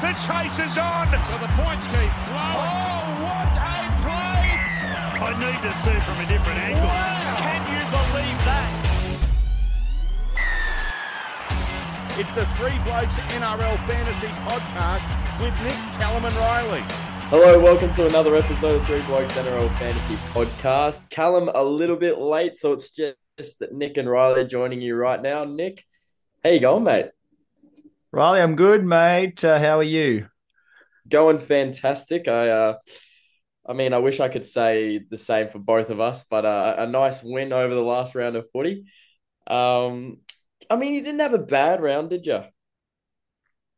The chase is on. So the points keep flowing. Oh, what a play! I need to see from a different angle. Can you believe that? It's the Three Blokes NRL Fantasy Podcast with Nick, Callum, and Riley. Hello, welcome to another episode of Three Blokes NRL Fantasy Podcast. Callum a little bit late, so it's just Nick and Riley joining you right now. Nick, how you going, mate? Riley, I'm good, mate. Uh, how are you? Going fantastic. I, uh, I mean, I wish I could say the same for both of us, but uh, a nice win over the last round of footy. Um, I mean, you didn't have a bad round, did you?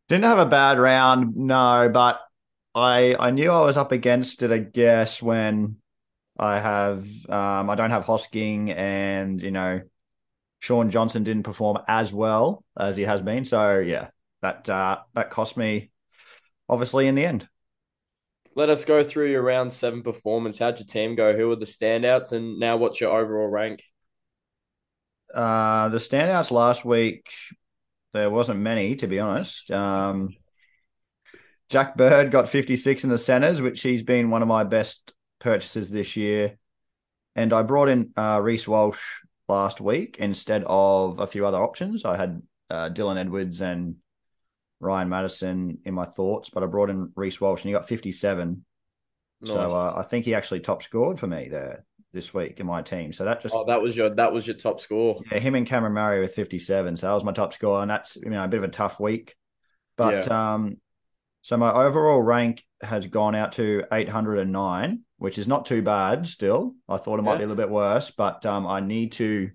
Didn't have a bad round, no, but I I knew I was up against it. I guess when I have um, I don't have Hosking, and you know Shaun Johnson didn't perform as well as he has been. So yeah, that uh, that cost me obviously in the end. Let us go through your round seven performance. How'd your team go? Who were the standouts, and now what's your overall rank? Uh, the standouts last week, there wasn't many, to be honest. Um, Jack Bird got 56 in the centers, which he's been one of my best purchases this year. And I brought in uh, Reece Walsh last week instead of a few other options. I had uh, Dylan Edwards and Ryan Matterson in my thoughts, but I brought in Reece Walsh and he got 57. Nice. So uh, I think he actually top scored for me there this week in my team. So that just Oh, that was your that was your top score. yeah, him and Cameron Murray with 57. So that was my top score. And that's, you know, a bit of a tough week. But um, so my overall rank has gone out to 809, which is not too bad still. I thought it might Yeah. be a little bit worse, but um, I need to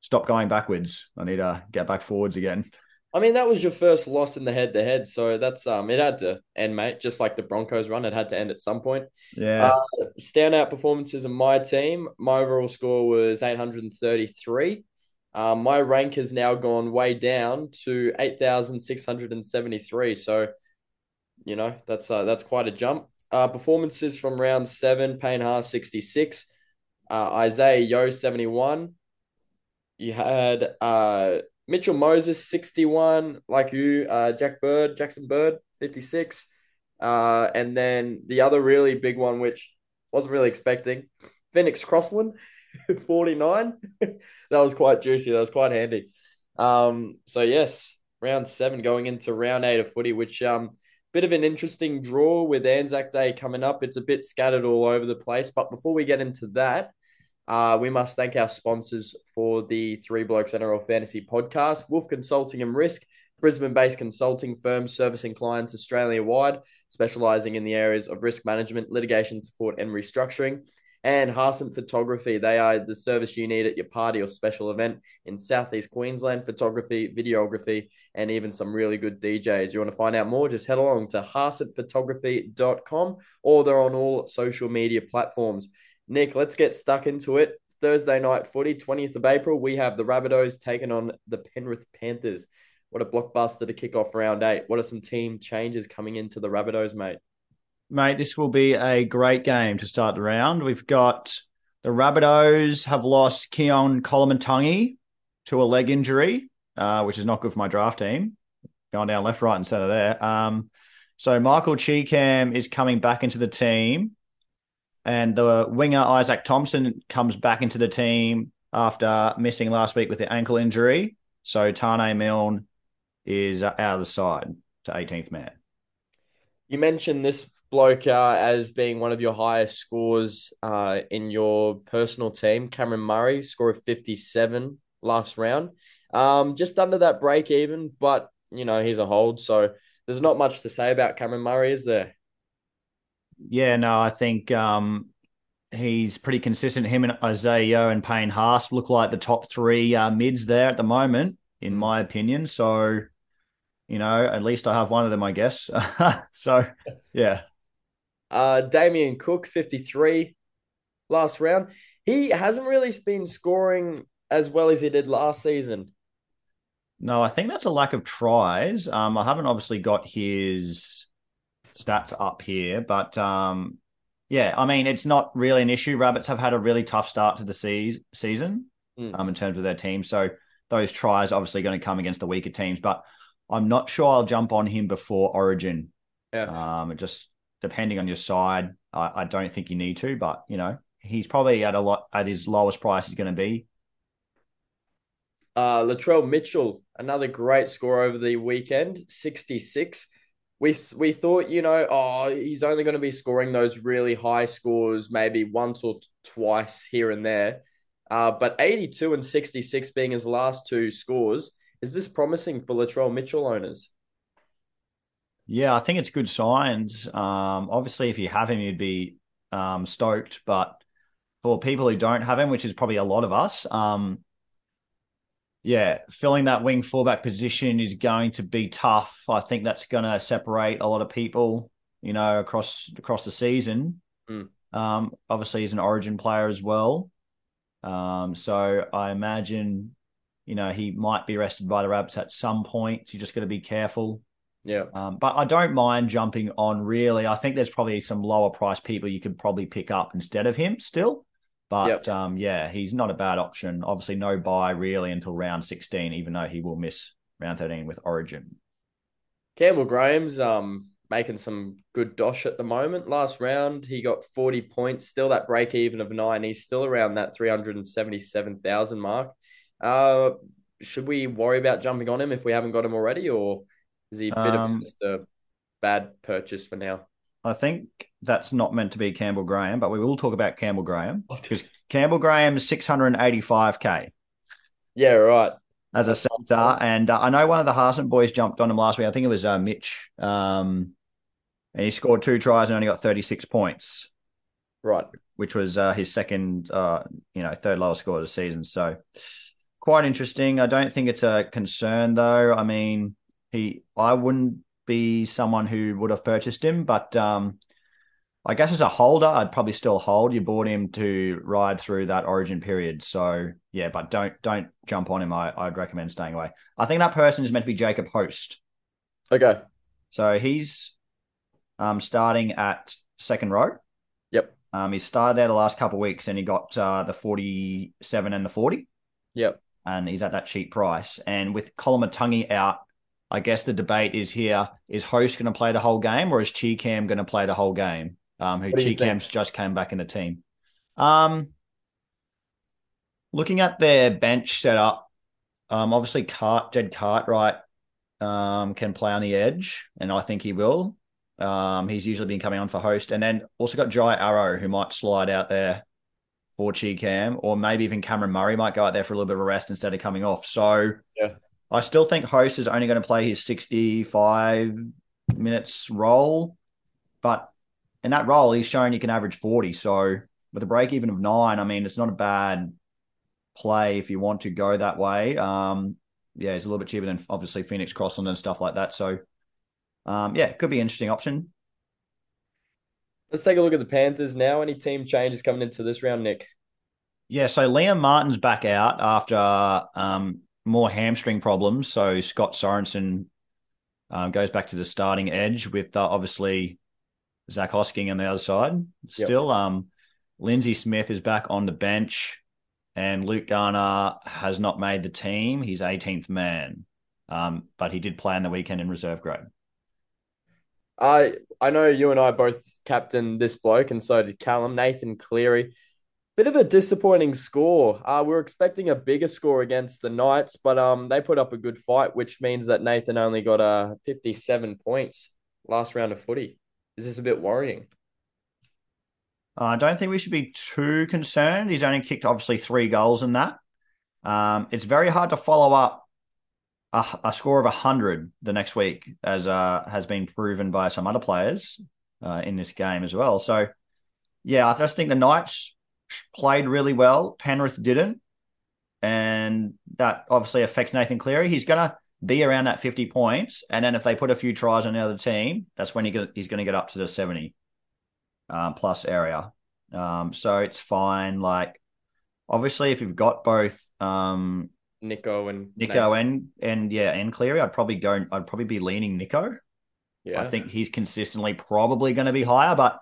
stop going backwards. I need to get back forwards again. I mean, that was your first loss in the head to head, so that's um, it had to end, mate. Just like the Broncos run, it had to end at some point. Yeah. Uh, standout performances in my team. My overall score was 833. Um, my rank has now gone way down to 8,673. So, you know, that's uh, that's quite a jump. Uh, performances from round seven, Payne Haas 66, uh, Isaah Yeo 71. You had uh, Mitchell Moses 61, like you, uh, Jack Bird, Jackson Bird 56. Uh, and then the other really big one, which wasn't really expecting, Phoenix Crossland 49. that was quite juicy. That was quite handy. Um, so yes, round seven going into round eight of footy, which um bit of an interesting draw with Anzac Day coming up. It's a bit scattered all over the place. But before we get into that, uh, we must thank our sponsors for the Three Blokes NRL Fantasy Podcast, Wolf Consulting and Risk, Brisbane-based consulting firm servicing clients Australia-wide, specialising in the areas of risk management, litigation support, and restructuring. And Harson Photography, they are the service you need at your party or special event in Southeast Queensland. Photography, videography, and even some really good DJs. You want to find out more? Just head along to harsonphotography.com or they're on all social media platforms. Nick, let's get stuck into it. Thursday night footy, 20th of April, we have the Rabbitohs taking on the Penrith Panthers. What a blockbuster to kick off round eight. What are some team changes coming into the Rabbitohs, mate? Mate, this will be a great game to start the round. We've got the Rabbitohs have lost Keaon Koloamatangi to a leg injury, uh, which is not good for my draft team. Going down left, right, and center there. Um, so Michael Chee-Kam is coming back into the team, and the winger Isaac Thompson comes back into the team after missing last week with the ankle injury. So Taane Milne is uh, out of the side to 18th man. You mentioned this bloke uh, as being one of your highest scores uh, in your personal team, Cameron Murray, score of 57 last round. Um, just under that break even, but you know, he's a hold. So there's not much to say about Cameron Murray, is there? Yeah, no, I think um, he's pretty consistent. Him and Isaah and Payne Haas look like the top three uh, mids there at the moment, in my opinion. So, you know, at least I have one of them, I guess. so, yeah. Uh, Damien Cook, 53 last round. He hasn't really been scoring as well as he did last season. No, I think that's a lack of tries. Um, I haven't obviously got his stats up here, but um, yeah, I mean, it's not really an issue. Rabbits have had a really tough start to the se- season Mm. um, in terms of their team. So those tries obviously going to come against the weaker teams. But I'm not sure I'll jump on him before Origin. Yeah. Um, just depending on your side, I, I don't think you need to, but you know, he's probably at a lot at his lowest price he's going to be. Uh, Latrell Mitchell, another great score over the weekend, 66. We, we thought, you know, oh, he's only going to be scoring those really high scores, maybe once or twice here and there. Uh, but 82 and 66 being his last two scores, is this promising for Latrell Mitchell owners? Yeah, I think it's good signs. Um, obviously, if you have him, you'd be um, stoked. But for people who don't have him, which is probably a lot of us, um, yeah, filling that wing fullback position is going to be tough. I think that's going to separate a lot of people, you know, across across the season. Mm. Um, obviously, he's an Origin player as well, um, so I imagine, you know, he might be rested by the Rabbits at some point. So You just got to be careful. Yeah. Um, but I don't mind jumping on. Really, I think there's probably some lower price people you could probably pick up instead of him still. But Yep. um, yeah, he's not a bad option. Obviously, no buy really until round 16, even though he will miss round 13 with Origin. Campbell Graham's um making some good dosh at the moment. Last round, he got 40 points, still that break even of nine. He's still around that 377,000 mark. Uh, should we worry about jumping on him if we haven't got him already, or is he a bit Um, of just a bad purchase for now? I think that's not meant to be Campbell Graham, but we will talk about Campbell Graham because Campbell Graham is 685k Yeah, right. as a centre, and uh, I know one of the Harson boys jumped on him last week. I think it was uh, Mitch, um, and he scored two tries and only got 36 points. Right. which was uh, his second, uh, you know, third lowest score of the season. So quite interesting. I don't think it's a concern though. I mean, he, I wouldn't be someone who would have purchased him, but um, I guess as a holder, I'd probably still hold. You bought him to ride through that origin period, so yeah, but don't don't jump on him. I, I'd recommend staying away. I think that person is meant to be Jacob Host. Okay. So he's um, starting at second row. Yep. Um, he started there the last couple of weeks and he got uh, the 47 and the 40, Yep. and he's at that cheap price. And with Koloamatangi out, I guess the debate is here is Host going to play the whole game or is Chee-Kam going to play the whole game? Um, who do just came back in the team. Um, looking at their bench setup, um, obviously Cart, Jed Cartwright um, can play on the edge, and I think he will. Um, he's usually been coming on for Host, and then also got Jai Arrow who might slide out there for Chee-Kam, or maybe even Cameron Murray might go out there for a little bit of a rest instead of coming off. So Yeah. I still think Host is only going to play his sixty-five minutes role, but in that role he's shown he can average forty. So with a break even of nine, I mean it's not a bad play if you want to go that way. Um, yeah, he's a little bit cheaper than obviously Phoenix Crossland and stuff like that. So um, yeah, could be an interesting option. Let's take a look at the Panthers now. Any team changes coming into this round, Nick? Yeah, so Liam Martin's back out after um, more hamstring problems. So Scott Sorensen um, goes back to the starting edge with uh, obviously Zac Hosking on the other side. Still, um, Lindsay Smith is back on the bench, and Luke Garner has not made the team. He's 18th man, um, but he did play on the weekend in reserve grade. I I know you and I both captained this bloke, and so did Callum Nathan Cleary. Bit of a disappointing score. Uh, we were expecting a bigger score against the Knights, but um, they put up a good fight, which means that Nathan only got uh, 57 points last round of footy. Is this a bit worrying? I don't think we should be too concerned. He's only kicked obviously three goals in that. Um, it's very hard to follow up a, a score of 100 the next week, as uh, has been proven by some other players uh, in this game as well. So, yeah, I just think the Knights played really well. Penrith didn't. And that obviously affects Nathan Cleary. He's going to be around that 50 points. And then if they put a few tries on the other team, that's when he get, he's going to get up to the 70 um, plus area. Um, so it's fine. Like, obviously, if you've got both um, Nicho and Nicho and and yeah, and Cleary, I'd probably go. I'd probably be leaning Nicho. yeah. I think he's consistently probably going to be higher, but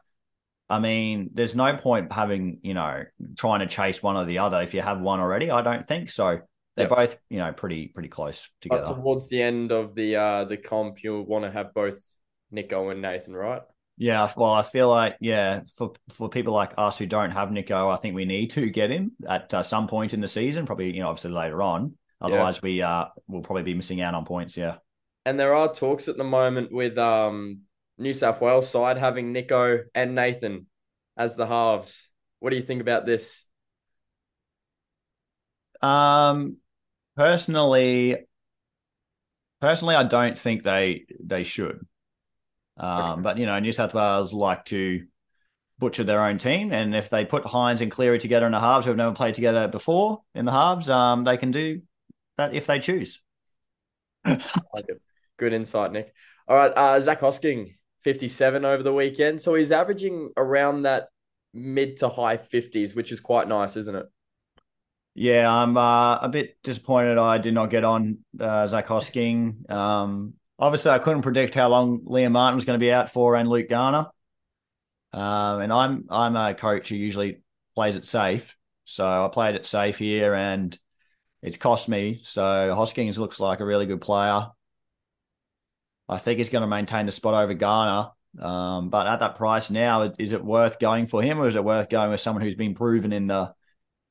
I mean, there's no point having you know trying to chase one or the other if you have one already. I don't think so. they're Yep. both you know pretty pretty close But together. towards the end of the uh the comp, you'll want to have both Nicho and Nathan, right? Yeah, well, I feel like yeah, for for people like us who don't have Nicho, I think we need to get him at uh, some point in the season. Probably, you know, obviously later on. Otherwise, we uh will probably be missing out on points. Yeah. And there are talks at the moment with um New South Wales side having Nicho and Nathan as the halves. What do you think about this? Um, personally, personally, I don't think they they should. Um, Okay. but you know, New South Wales like to butcher their own team, and if they put Hynes and Cleary together in the halves, who have never played together before in the halves, um, they can do that if they choose. Like. Good insight, Nick. All right, uh, Zac Hosking, 57 over the weekend. So he's averaging around that mid to high 50s, which is quite nice, isn't it? Yeah, I'm uh, a bit disappointed I did not get on uh, Zac Hosking. Um, obviously, I couldn't predict how long Liam Martin was going to be out for and Luke Garner. Um, and I'm I'm a coach who usually plays it safe, so I played it safe here, and it's cost me. So Hoskins looks like a really good player. I think he's going to maintain the spot over Garner. Um, but at that price now, is it worth going for him, or is it worth going with someone who's been proven in the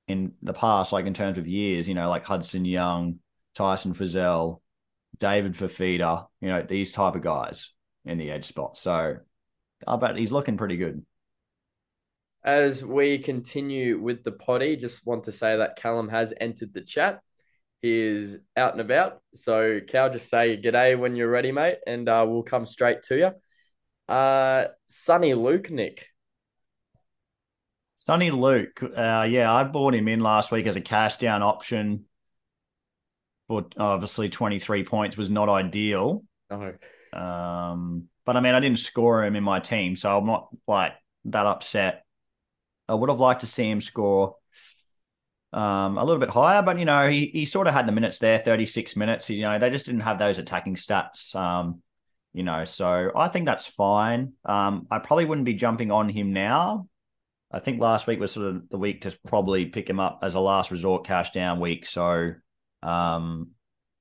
in the past, like in terms of years, you know, like Hudson Young, Tyson Frizzell, David Fifita, you know, these type of guys in the edge spot. So I bet he's looking pretty good. As we continue with the potty, just want to say that Callum has entered the chat. Is out and about. So, Cal, just say g'day when you're ready, mate, and uh, we'll come straight to you. Uh, Soni Luke, Nick. Soni Luke, uh, yeah, I bought him in last week as a cash down option. For obviously 23 points was not ideal. No. Um, but I mean, I didn't score him in my team, so I'm not like that upset. I would have liked to see him score um, a little bit higher, but you know, he he sort of had the minutes there, 36 minutes. You know, they just didn't have those attacking stats. Um, you know, so I think that's fine. Um, I probably wouldn't be jumping on him now. I think last week was sort of the week to probably pick him up as a last resort cash down week. So, um,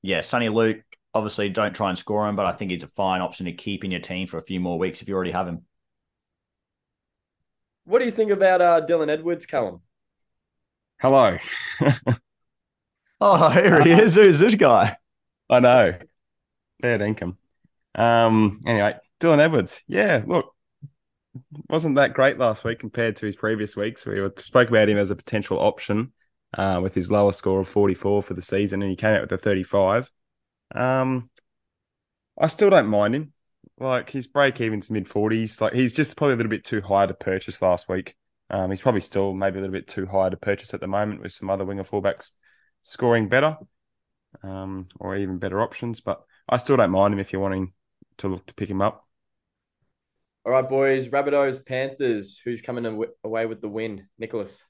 yeah, Soni Luke, obviously don't try and score him, but I think he's a fine option to keep in your team for a few more weeks if you already have him. What do you think about uh, Dylan Edwards, Callum? Hello. Oh, here he is. Who's this guy? I know. Bad income. Um, anyway, Dylan Edwards. Yeah, look, wasn't that great last week compared to his previous weeks. We spoke about him as a potential option uh, with his lowest score of 44 for the season, and he came out with a 35. Um, I still don't mind him. Like his break even's mid 40s. Like he's just probably a little bit too high to purchase last week. Um, he's probably still maybe a little bit too high to purchase at the moment with some other winger fullbacks scoring better um, or even better options. But I still don't mind him if you're wanting to look to pick him up. All right, boys. Rabbitohs, Panthers. Who's coming away with the win? Nicholas.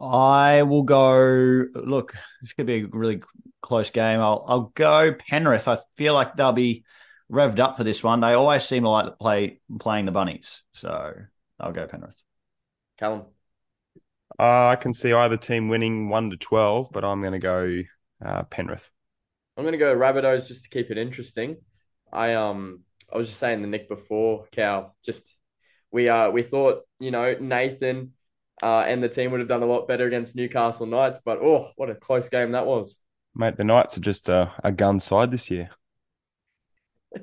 I will go. Look, this could be a really close game. I'll I'll go Penrith. I feel like they'll be revved up for this one. They always seem to like to play playing the bunnies, so I'll go Penrith. Callum. Uh, I can see either team winning 1 to 12, but I'm going to go uh, Penrith. I'm gonna go Rabbitohs just to keep it interesting. I um I was just saying the Nick before, Cal. Just we uh we thought, you know, Nathan uh and the team would have done a lot better against Newcastle Knights, but oh, what a close game that was. Mate, the Knights are just a, a gun side this year.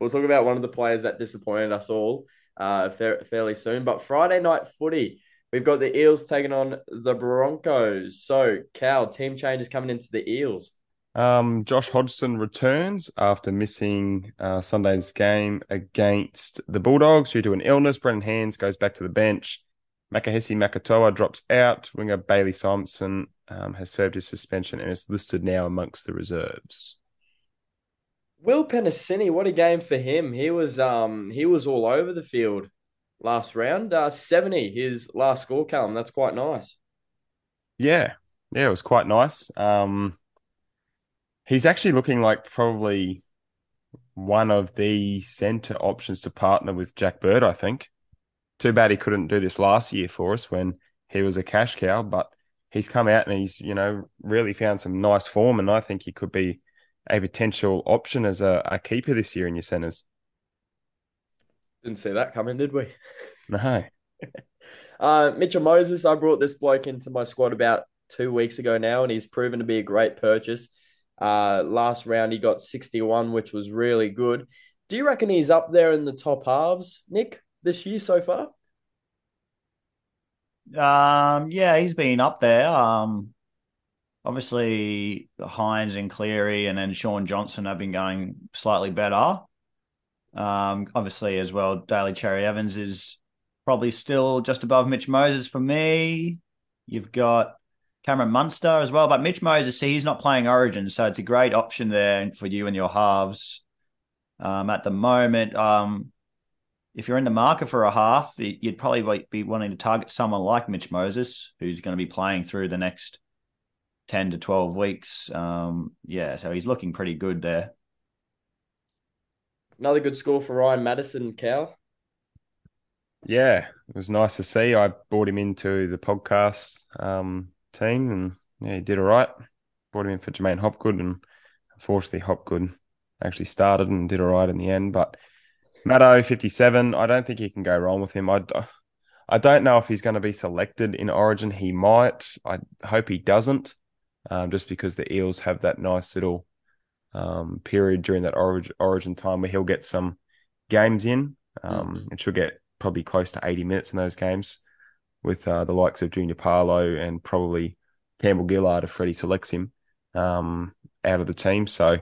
We'll talk about one of the players that disappointed us all uh fairly soon. But Friday night footy, we've got the Eels taking on the Broncos. So Cal, team changes coming into the Eels. Um, Josh Hodgson returns after missing uh, Sunday's game against the Bulldogs due to an illness. Brendan Hands goes back to the bench. Makahesi Makatoa drops out. Winger Bailey Simonsson um, has served his suspension and is listed now amongst the reserves. Will Penisini, what a game for him. He was um he was all over the field last round. Uh 70, his last score, Callum. That's quite nice. Yeah, yeah, it was quite nice. Um, he's actually looking like probably one of the centre options to partner with Jack Bird, I think. Too bad he couldn't do this last year for us when he was a cash cow, but he's come out and he's you know really found some nice form, and I think he could be a potential option as a, a keeper this year in your centres. Didn't see that coming, did we? No. uh, Mitchell Moses, I brought this bloke into my squad about two weeks ago now, and he's proven to be a great purchase. Uh, last round, he got 61, which was really good. Do you reckon he's up there in the top halves, Nick, this year so far? Um, yeah, he's been up there. Um, obviously Hynes and Cleary and then Shaun Johnson have been going slightly better. Um, obviously as well, Daly Cherry Evans is probably still just above Mitch Moses for me. You've got Cameron Munster as well, but Mitch Moses, see, he's not playing Origin, so it's a great option there for you and your halves. Um, at the moment, um, if you're in the market for a half, you'd probably be wanting to target someone like Mitch Moses, who's going to be playing through the next 10 to 12 weeks. Um, yeah, so he's looking pretty good there. Another good score for Ryan Matterson, Cal. Yeah, it was nice to see. I brought him into the podcast um, team and yeah, he did all right. Brought him in for J'maine Hopgood and unfortunately Hopgood actually started and did all right in the end. But Matto, 57, I don't think you can go wrong with him. I, I don't know if he's going to be selected in Origin. He might. I hope he doesn't, um, just because the Eels have that nice little um, period during that origin, origin time where he'll get some games in. Um, mm-hmm. And she'll get probably close to 80 minutes in those games with uh, the likes of Junior Paulo and probably Campbell Gillard if Freddie selects him um, out of the team. So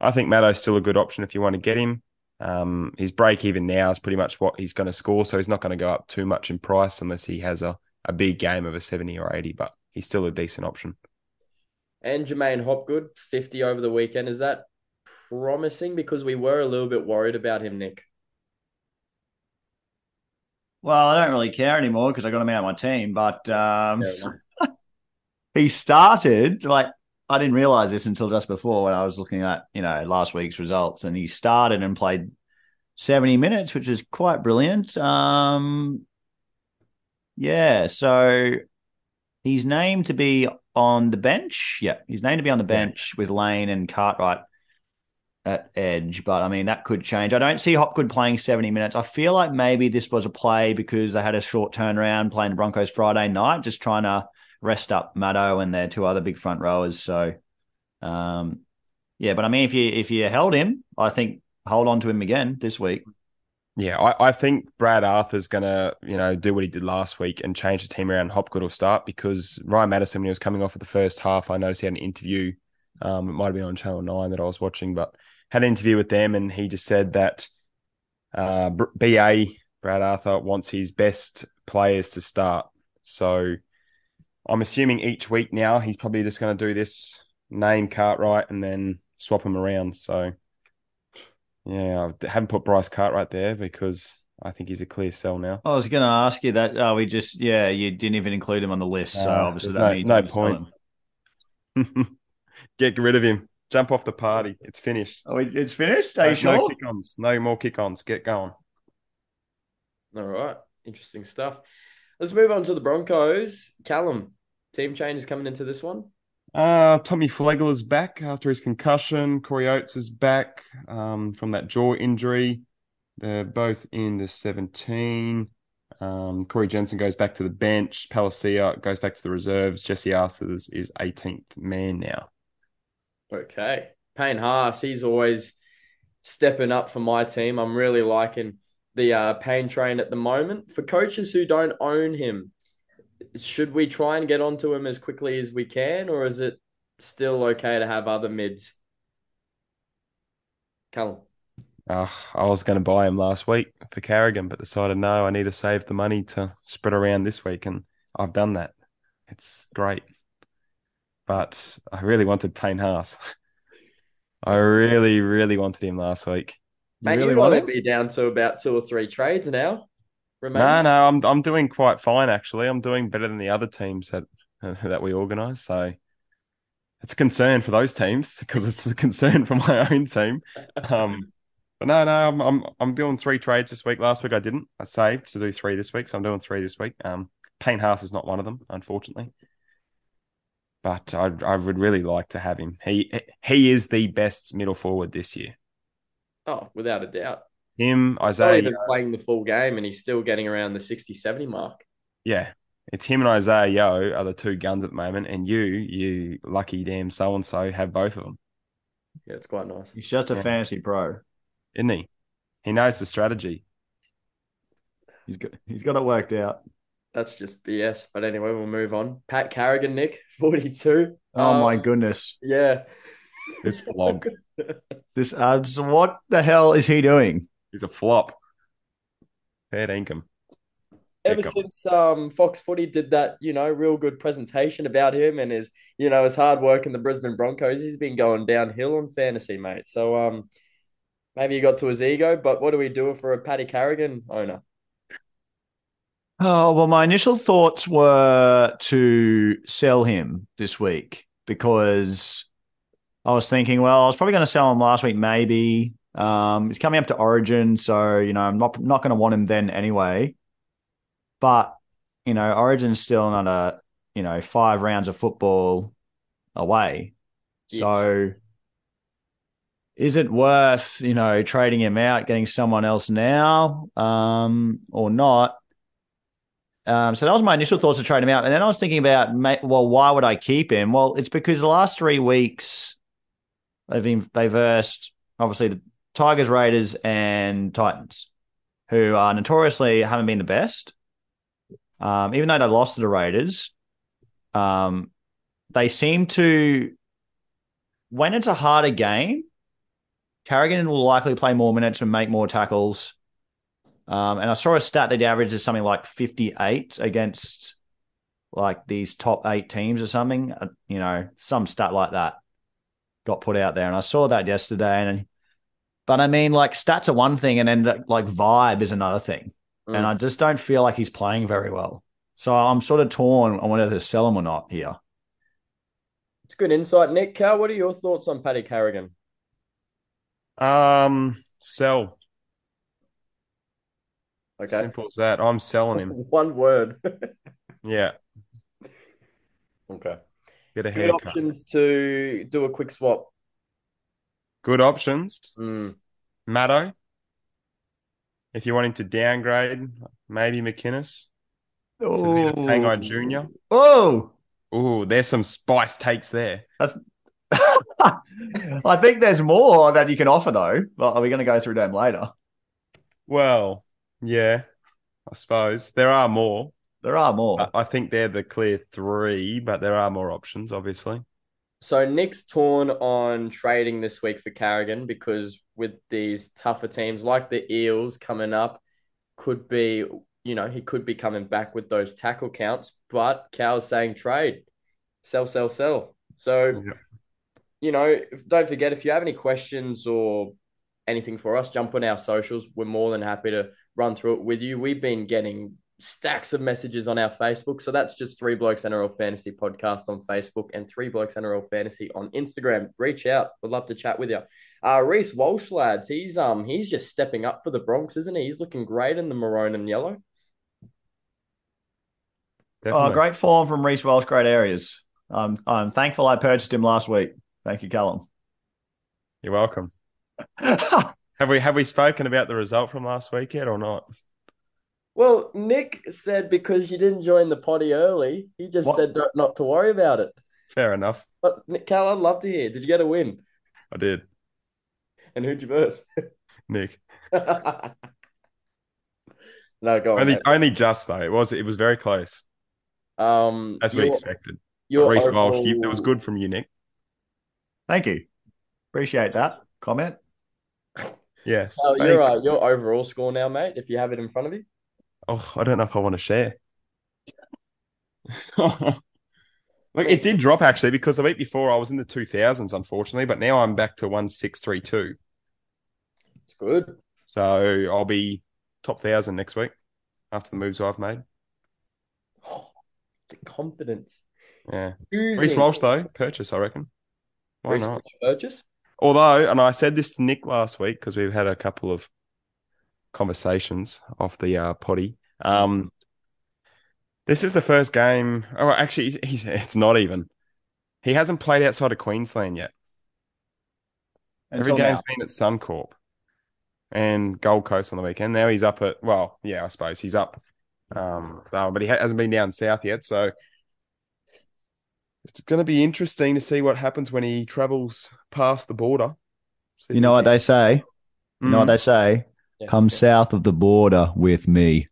I think Matto's still a good option if you want to get him. Um, his break even now is pretty much what he's going to score, so he's not going to go up too much in price unless he has a, a big game of a 70 or 80, but he's still a decent option. And J'maine Hopgood, 50 over the weekend. Is that promising? Because we were a little bit worried about him, Nick. Well, I don't really care anymore because I got him out of my team, but um, he started like I didn't realize this until just before when I was looking at you know last week's results, and he started and played seventy minutes, which is quite brilliant. Um, yeah, so he's named to be on the bench. Yeah, he's named to be on the bench with Lane and Cartwright at edge, but I mean that could change. I don't see Hopgood playing 70 minutes. I feel like maybe this was a play because they had a short turnaround playing the Broncos Friday night, just trying to rest up Maddo and their two other big front rowers. So, um, yeah, but I mean, if you if you held him, I think hold on to him again this week. Yeah, I, I think Brad Arthur's going to, you know, do what he did last week and change the team around. Hopgood will start because Ryan Matterson, when he was coming off of the first half, I noticed he had an interview. Um, it might have been on Channel 9 that I was watching, but had an interview with them and he just said that uh, BA, Brad Arthur, wants his best players to start. So I'm assuming each week now he's probably just going to do this name Cartwright and then swap him around. So yeah, I haven't put Bryce Cartwright there because I think he's a clear sell now. I was going to ask you that. Oh, we just yeah, you didn't even include him on the list, so uh, obviously that no, means no point. Get rid of him. Jump off the party. It's finished. Oh, it's finished. Are you sure? No kick-ons. No more kick-ons. Get going. All right. Interesting stuff. Let's move on to the Broncos. Callum, team changes coming into this one. Uh, Tommy Flegler is back after his concussion. Corey Oates is back um, from that jaw injury. They're both in the 17. Um, Corey Jensen goes back to the bench. Palasia goes back to the reserves. Jesse Arthars is 18th man now. Okay. Payne Haas, he's always stepping up for my team. I'm really liking the uh, Payne train at the moment. For coaches who don't own him, should we try and get onto him as quickly as we can, or is it still okay to have other mids? Callum. Uh, I was going to buy him last week for Carrigan, but decided no, I need to save the money to spread around this week, and I've done that. It's great, but I really wanted Payne Haas. I really, really wanted him last week. You really you want to be down to about two or three trades now. No, no, I'm I'm doing quite fine actually. I'm doing better than the other teams that that we organise. So it's a concern for those teams because it's a concern for my own team. Um, but no, no, I'm I'm I'm doing three trades this week. Last week I didn't. I saved to do three this week, so I'm doing three this week. Um, Payne Haas is not one of them, unfortunately. but I I would really like to have him. He he is the best middle forward this year. Oh, without a doubt. Him, Isaah, even playing the full game, and he's still getting around the 60, 70 mark. yeah, it's him and Isaah Yeo are the two guns at the moment, and you, you lucky damn so and so, have both of them, Yeah, it's quite nice. He's just a Yeah. fantasy pro. isn't he? He knows the strategy. He's got he's got it worked out. That's just BS. But anyway, we'll move on. Pat Carrigan, Nick, 42. Oh Um, my goodness. Yeah. This vlog. This uh, so what the hell is he doing? He's a flop. Fair income. Ever Kick since um, Fox Footy did that, you know, real good presentation about him and his, you know, his hard work in the Brisbane Broncos, he's been going downhill on fantasy, mate. So um, maybe he got to his ego, but what do we do for a Paddy Carrigan owner? Oh, well, my initial thoughts were to sell him this week because I was thinking, well, I was probably going to sell him last week, maybe. Um, he's coming up to Origin, so you know I'm not not going to want him then anyway. But you know, Origin's still another you know five rounds of football away, so is it worth you know trading him out, getting someone else now, um, or not? Um, so that was my initial thoughts to trade him out, and then I was thinking about, well, why would I keep him? Well, it's because the last three weeks they've been they versed obviously Tigers, Raiders, and Titans, who are notoriously haven't been the best. Um, even though they lost to the Raiders, um, they seem to when it's a harder game, Carrigan will likely play more minutes and make more tackles. Um, and I saw a stat that averages something like 58 against like these top eight teams or something. Uh, you know, some stat like that got put out there. And I saw that yesterday. And but I mean, like stats are one thing, and then like vibe is another thing. Mm. And I just don't feel like he's playing very well. So I'm sort of torn on whether to sell him or not here. It's good insight, Nick. Cal, what are your thoughts on Paddy Carrigan? Um, sell. Okay. Simple as that. I'm selling him. One word. Yeah, okay. get a Good haircut. options to do a quick swap. Good options. Mm. Matto. If you're wanting to downgrade, maybe McInnes. Pangai Junior. Oh, Ooh, there's some spice takes there. that's. I think there's more that you can offer though. But are we going to go through them later? Well, yeah, I suppose there are more. There are more. I think they're the clear three, but there are more options, obviously. So Nick's torn on trading this week for Carrigan because with these tougher teams like the Eels coming up, could be you know he could be coming back with those tackle counts. But Cal's saying trade, sell, sell, sell. So Yeah. you know, don't forget if you have any questions or anything for us, jump on our socials. We're more than happy to run through it with you. We've been getting stacks of messages on our Facebook. So that's just Three Blokes NRL Fantasy Podcast on Facebook and Three Blokes NRL Fantasy on Instagram. Reach out. We'd love to chat with you. Uh, Reece Walsh, lads, he's um he's just stepping up for the Bronx, isn't he? He's looking great in the maroon and yellow. Oh, great form from Reece Walsh. great areas. I'm I'm thankful I purchased him last week. Thank you, Callum. You're welcome. Have we have we spoken about the result from last week yet or not? Well, Nick said because you didn't join the potty early, he just What? said not, not to worry about it. Fair enough. But Nick, Cal, I'd love to hear. Did you get a win? I did. And who'd you verse? Nick. no, go on. Only mate. only just though. It was it was very close, Um, as we your- expected. your Reece Walsh, you, overall- that was good from you, Nick. Thank you. Appreciate that comment. Yes. Oh, Thank your you. uh, your overall score now, mate. If you have it in front of you. Oh, I don't know if I want to share. Look, it did drop actually because the week before I was in the two thousands, unfortunately, but now I'm back to one six three two. It's good. So I'll be top thousand next week after the moves I've made. the confidence. Yeah, Oozing. Reece Walsh though, purchase I reckon. Why Reece not? Purchase. Although, and I said this to Nick last week because we've had a couple of conversations off the uh, potty. Um, this is the first game. Oh, actually, he's, it's not even. he hasn't played outside of Queensland yet. Until Every game's now. been at Suncorp and Gold Coast on the weekend. Now he's up at well, yeah, I suppose he's up, um, but he hasn't been down south yet. So it's going to be interesting to see what happens when he travels past the border. See You know what they say? You know what Mm, they say? Yeah. Come south of the border with me.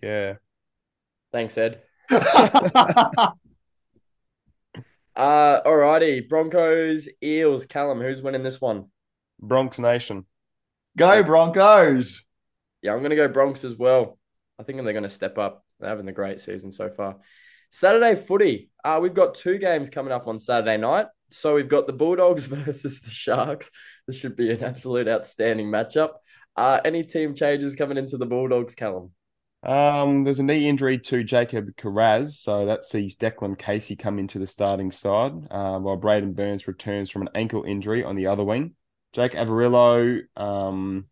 Yeah. Thanks, Ed. Uh, alrighty. Broncos, Eels, Callum. Who's winning this one? Bronx Nation. Go Broncos. Yeah, I'm gonna go Bronx as well. I think they're gonna step up. They're having a great season so far. Saturday footy. Uh, we've got two games coming up on Saturday night. So we've got the Bulldogs versus the Sharks. This should be an absolute outstanding matchup. Uh, any team changes coming into the Bulldogs, Callum? Um, there's a knee injury to Jacob Kiraz, so that sees Declan Casey come into the starting side, uh, while Braidon Burns returns from an ankle injury on the other wing. Jake Averillo um,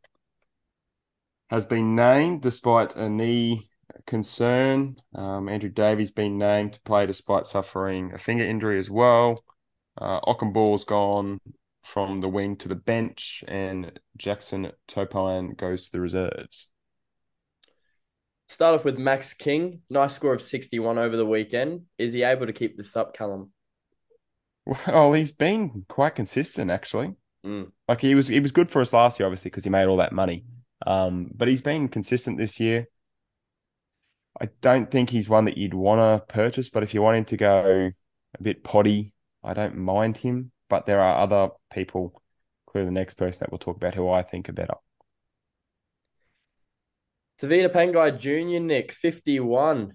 has been named despite a knee concern. Um, Andrew Davies been named to play despite suffering a finger injury as well. Uh, Okunbor's gone from the wing to the bench, and Jackson Topine goes to the reserves. Start off with Max King. Nice score of 61 over the weekend. Is he able to keep this up, Callum? Well, he's been quite consistent actually. Mm. Like he was, he was good for us last year, obviously, because he made all that money. Um, but he's been consistent this year. I don't think he's one that you'd want to purchase, but if you want him to go a bit potty, I don't mind him. But there are other people, clearly the next person that we'll talk about, who I think are better. Tevita Pangai Jr., Nick, 51.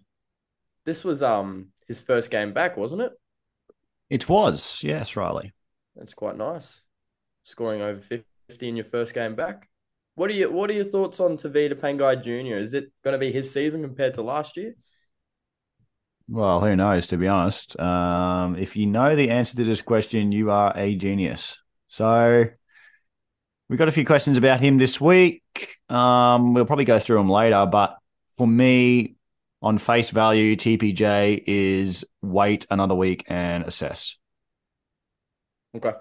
This was um his first game back, wasn't it? It was, yes, Riley. That's quite nice. Scoring over 50 in your first game back. What are you what are your thoughts on Tevita Pangai Jr.? Is it going to be his season compared to last year? Well, who knows, to be honest. Um, if you know the answer to this question, you are a genius. So we got a few questions about him this week. Um, we'll probably go through them later, but for me, on face value, TPJ is wait another week and assess. Okay.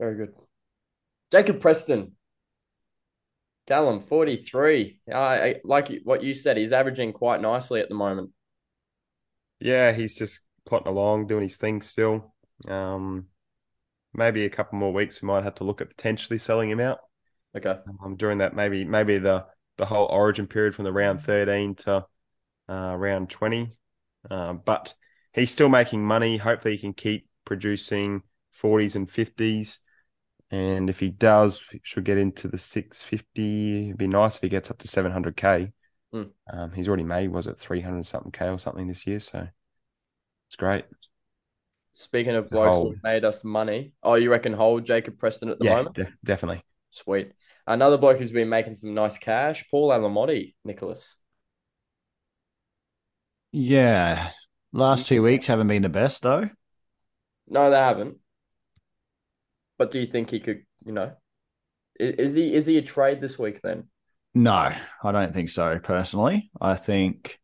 Very good. Jacob Preston. Callum, 43. Uh, I- like what you said, he's averaging quite nicely at the moment. Yeah, he's just plotting along, doing his thing still. Um, maybe a couple more weeks, we might have to look at potentially selling him out. Okay. um, during that maybe maybe the the whole origin period from the round 13 to uh, round 20 uh, but he's still making money. Hopefully he can keep producing 40s and 50s and if he does he should get into the 650 it'd be nice if he gets up to 700k Hmm. um, he's already made was it 300 something k or something this year? So it's great Speaking of It's blokes who made us money. Oh, you reckon hold Jacob Preston at the yeah moment? def- definitely Sweet. Another bloke who's been making some nice cash, Paul Alamoti, Nicholas. Yeah. Last two weeks haven't been the best, though. No, they haven't. But do you think he could, you know, is he is he a trade this week then? No, I don't think so. Personally, I think,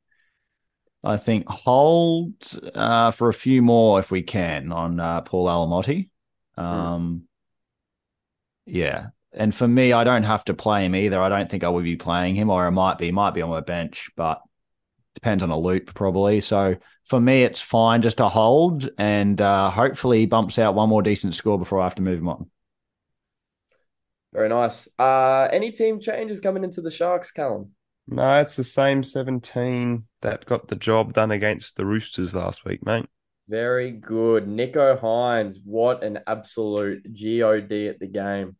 I think hold uh, for a few more if we can on uh, Paul Alamoti. Um, yeah, and for me, I don't have to play him either. I don't think I would be playing him, or I might be, might be on my bench, but depends on a loop probably. So for me, it's fine just to hold, and uh, hopefully he bumps out one more decent score before I have to move him on. Very nice. Uh, any team changes coming into the Sharks, Callum? No it's the same 17 that got the job done against the roosters last week mate Very good. Nicho Hynes, what an absolute God at the game.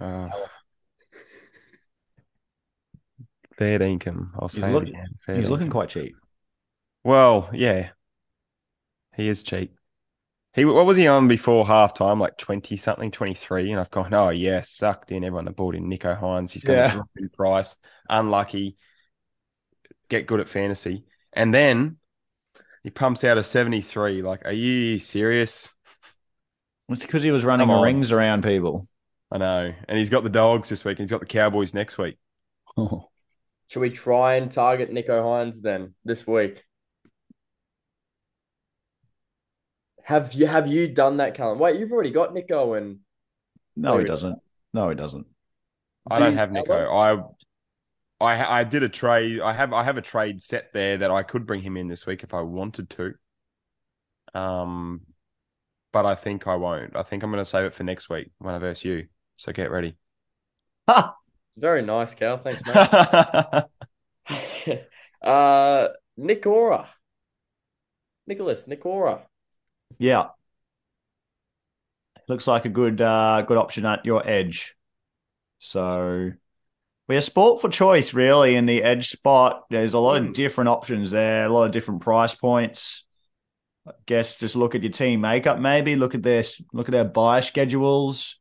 Uh, fair income. I'll say it look- again. Fair He's looking quite cheap. well. Yeah, he is cheap. He what was he on before halftime? Like twenty something, twenty three, and I've gone, oh yeah, sucked in. Everyone that bought in Nicho Hynes. He's going to Yeah. drop in price. Unlucky. Get good at fantasy, and then he pumps out a seventy three. Like, are you serious? It's because he was running Come rings around people. I know. And he's got the dogs this week, and he's got the Cowboys next week. Should we try and target Nicho Hynes then this week? Have you have you done that, Callum? Wait, you've already got Nicho and No, he doesn't. No, he doesn't. I Do don't you have have Nicho. I, I, I did a trade. I have, I have a trade set there that I could bring him in this week if I wanted to. Um, but I think I won't. I think I'm going to save it for next week when I verse you. So get ready. very nice, Cal. Thanks, mate. uh, Nick Ora. Nicholas, Nick Ora. Yeah. Looks like a good uh good option at your edge. So we're sport for choice, really, in the edge spot. There's a lot of different options there, a lot of different price points. I guess just look at your team makeup, maybe look at their look at their buy schedules.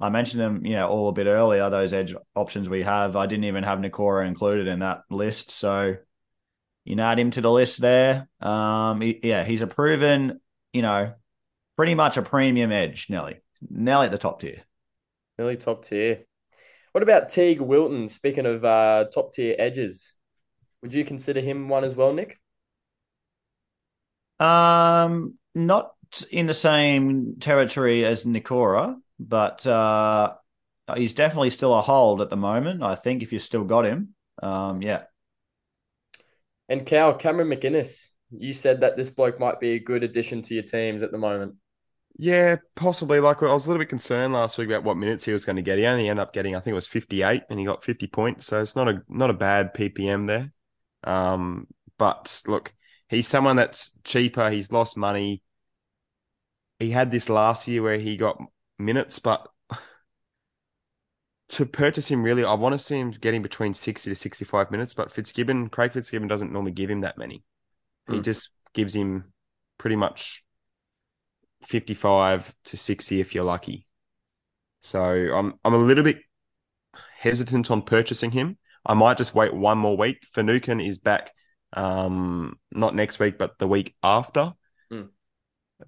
I mentioned them, you know, all a bit earlier. Those edge options we have. I didn't even have Nikora included in that list, so you can add him to the list there. Um, he- yeah, he's a proven, you know, pretty much a premium edge, Nelly. Nelly at the top tier. Really top tier. What about Teig Wilton? Speaking of uh, top tier edges, would you consider him one as well, Nick? Um, not in the same territory as Nikora, but uh, he's definitely still a hold at the moment. I think if you still got him, um, yeah, And Cal, Cameron McInnes. You said that this bloke might be a good addition to your teams at the moment. Yeah, possibly. Like I was a little bit concerned last week about what minutes he was going to get. He only ended up getting, I think it was 58, and he got 50 points. So it's not a not a bad PPM there. Um, but look, he's someone that's cheaper. He's lost money. He had this last year where he got minutes, but to purchase him, really, I want to see him getting between 60 to 65 minutes. But Fitzgibbon, Craig Fitzgibbon doesn't normally give him that many. He Hmm. just gives him pretty much 55 to 60 if you're lucky. So I'm I'm a little bit hesitant on purchasing him. I might just wait one more week. Finucane is back um not next week but the week after. Hmm.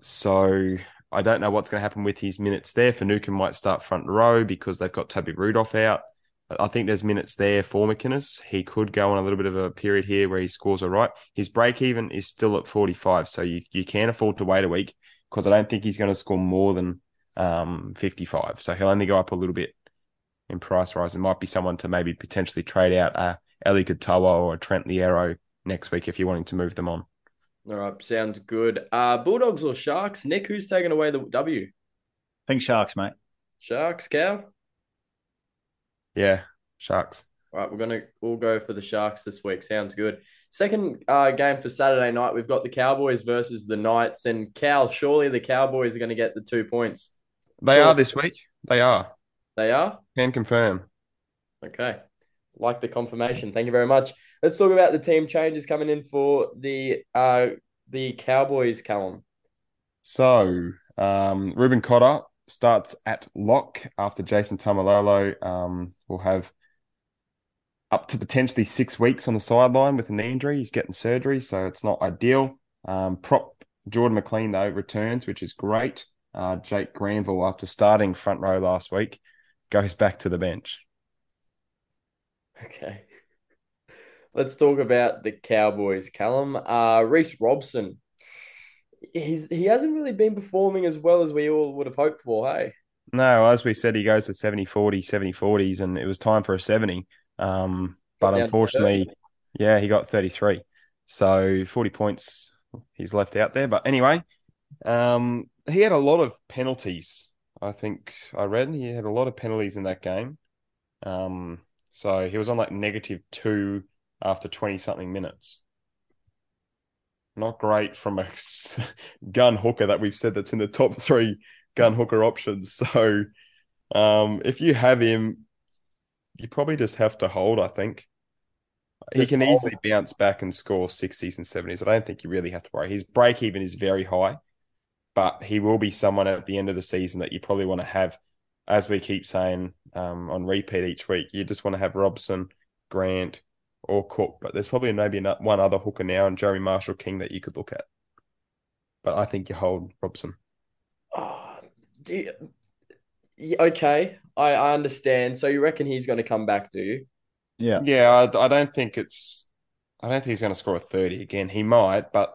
So I don't know what's going to happen with his minutes there. Finucane might start front row because they've got Toby Rudolph out. I think there's minutes there for McInnes. He could go on a little bit of a period here where he scores all right. His break even is still at 45, so you, you can afford to wait a week because I don't think he's going to score more than um, 55. So he'll only go up a little bit in price rise. It might be someone to maybe potentially trade out a Eli Katoa or Trent Loiero next week if you're wanting to move them on. All right, sounds good. Uh, Bulldogs or Sharks? Nick, who's taking away the W? think Sharks, mate. Sharks, Cal? Yeah, Sharks. All right, we're gonna all go for the Sharks this week. Sounds good. Second uh, game for Saturday night, we've got the Cowboys versus the Knights, and Cal. Surely the Cowboys are going to get the two points. They are this week. They are. They are Can confirm. okay. Like the confirmation. Thank you very much. Let's talk about the team changes coming in for the uh the Cowboys. Callum. So, um, Reuben Cotter starts at lock after Jason Taumalolo um, will have up to potentially six weeks on the sideline with a knee injury. He's getting surgery, so it's not ideal. Um, prop Jordan McLean, though, returns, which is great. Uh, Jake Granville, after starting front row last week, goes back to the bench. Okay. Let's talk about the Cowboys, Callum. Uh, Reece Robson. He's he hasn't really been performing as well as we all would have hoped for. Hey. No, as we said, he goes to 70 40, 70 40s, and it was time for a 70. Um, but Got down to unfortunately, yeah, he got 33. So 40 points he's left out there. But anyway, um, he had a lot of penalties. I think I read he had a lot of penalties in that game. Um, so he was on like negative two after 20 something minutes. Not great from a gun hooker that we've said that's in the top three gun hooker options. So um, if you have him, you probably just have to hold, I think. He can easily bounce back and score 60s and 70s. I don't think you really have to worry. His break even is very high, but he will be someone at the end of the season that you probably want to have, as we keep saying um, on repeat each week. You just want to have Robson, Grant, or Cook, but there's probably maybe one other hooker now, and Jeremy Marshall King that you could look at. But I think you hold Robson. Oh, do you- okay, I, I understand. So you reckon he's going to come back, do you? Yeah. Yeah, I, I don't think it's. I don't think he's going to score a thirty again. He might, but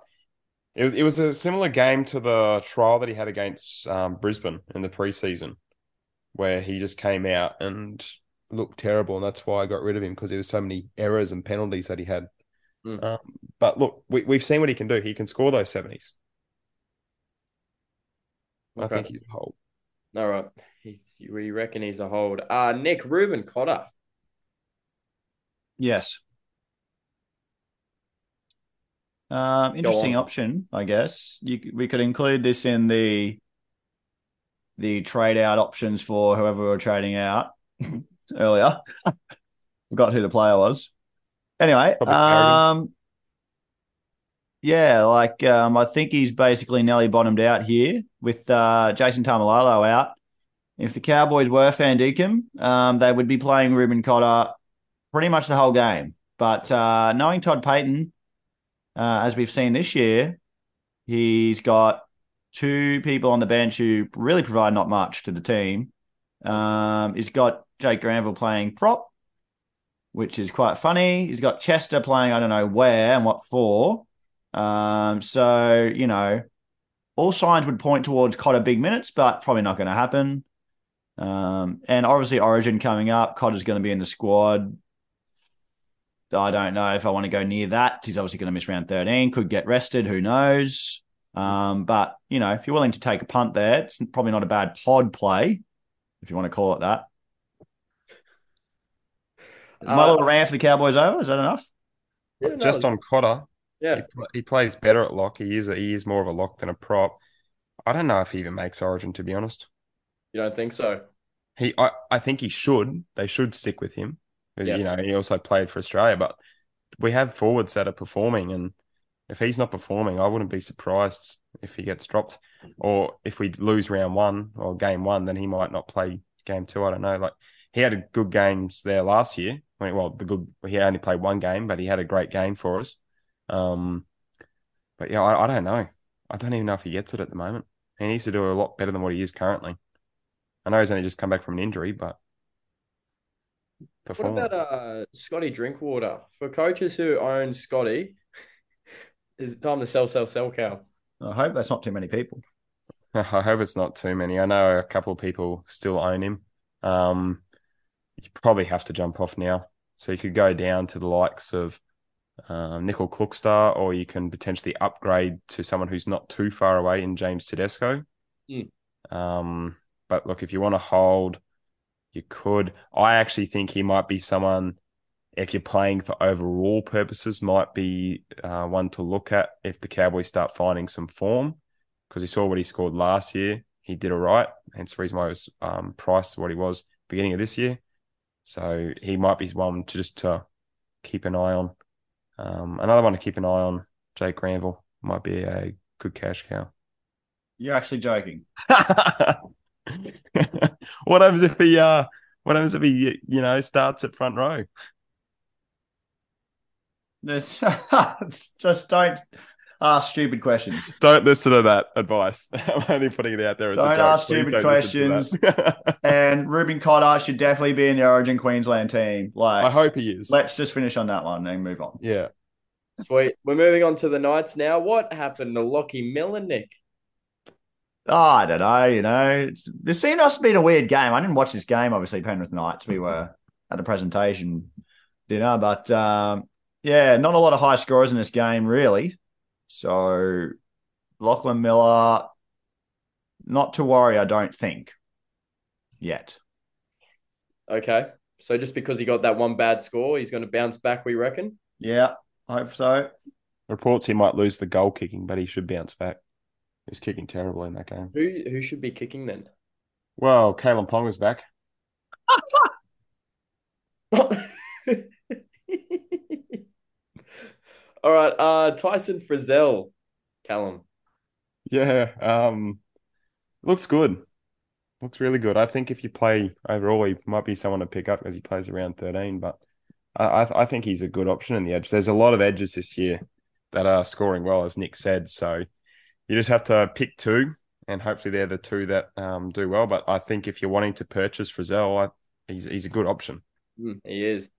it was it was a similar game to the trial that he had against um, Brisbane in the preseason, where he just came out and looked terrible, and that's why I got rid of him because there was so many errors and penalties that he had. Mm. Um, but look, we we've seen what he can do. He can score those seventies. I think he's a hold. All right. He, we reckon he's a hold. Uh, Nick Reuben Cotter. Yes. Um, interesting option, I guess. You, we could include this in the the trade out options for whoever we were trading out earlier. Forgot who the player was. Anyway, um, yeah, like um, I think he's basically nearly bottomed out here with uh, Jason Taumalolo out. If the Cowboys were Van Deakin, um, they would be playing Reuben Cotter pretty much the whole game. But uh, knowing Todd Payten, uh, as we've seen this year, he's got two people on the bench who really provide not much to the team. Um, he's got Jake Granville playing prop, which is quite funny. He's got Chester playing, I don't know where and what for. Um, so, you know, all signs would point towards Cotter big minutes, but probably not going to happen. Um, and obviously, Origin coming up, Cotter's going to be in the squad. I don't know if I want to go near that. He's obviously going to miss round 13, could get rested, who knows. Um, but, you know, if you're willing to take a punt there, it's probably not a bad pod play, if you want to call it that. Is my Uh, little rant for the Cowboys over? Is that enough? Yeah, no, Just on Cotter, he, Yeah. pl- he plays better at lock. He is a, he is more of a lock than a prop. I don't know if he even makes Origin to be honest. You don't think so? He I, I think he should. They should stick with him. Yeah. You know, he also played for Australia, but we have forwards that are performing and if he's not performing, I wouldn't be surprised if he gets dropped. Or if we lose round one or game one, then he might not play game two. I don't know. Like he had a good games there last year. I mean, well, the good he only played one game, but he had a great game for us. Um, but yeah, I, I don't know. I don't even know if he gets it at the moment. He needs to do a lot better than what he is currently. I know he's only just come back from an injury, but What about uh Scotty Drinkwater? For coaches who own Scotty, is it time to sell, sell, sell cow? I hope that's not too many people. I hope it's not too many. I know a couple of people still own him. Um, you probably have to jump off now. So you could go down to the likes of um, Nickel Klukstar, or you can potentially upgrade to someone who's not too far away in James Tedesco. Mm. Um, but look, if you want to hold, you could. I actually think he might be someone, if you're playing for overall purposes, might be uh, one to look at if the Cowboys start finding some form because he saw what he scored last year. He did all right. Hence the reason why he was um, priced what he was beginning of this year. So he might be one to just to keep an eye on. Um, another one to keep an eye on, Jake Granville, might be a good cash cow. You're actually joking. what happens if he uh what happens if he you know starts at front row? There's, just don't ask stupid questions. Don't listen to that advice. I'm only putting it out there as Don't a joke. ask Please stupid don't listen. And Reuben Cotter should definitely be in the Origin Queensland team. Like, I hope he is. let's just finish on that one and move on. Yeah. Sweet. We're moving on to the Knights now. What happened to Lockie Miller, Nick? Oh, I don't know. You know, it's, this seemed to have been a weird game. I didn't watch this game, obviously, Penrith Knights. We were at a presentation dinner, but um, yeah, not a lot of high scorers in this game, really. So, Lachlan Miller, not to worry, I don't think, yet. Okay. So just because he got that one bad score, he's going to bounce back, we reckon? Yeah, I hope so. Reports he might lose the goal kicking, but he should bounce back. He was kicking terribly in that game. Who who should be kicking then? Well, Kalyn Ponga is back. All right. Uh Tyson Frizzell, Callum. Yeah. Um looks good. Looks really good. I think if you play overall, he might be someone to pick up because he plays around 13, but I, I I think he's a good option in the edge. There's a lot of edges this year that are scoring well, as Nick said. So you just have to pick two, and hopefully they're the two that um, do well. But I think if you're wanting to purchase Frizzell, I, he's he's a good option. Hmm, he is.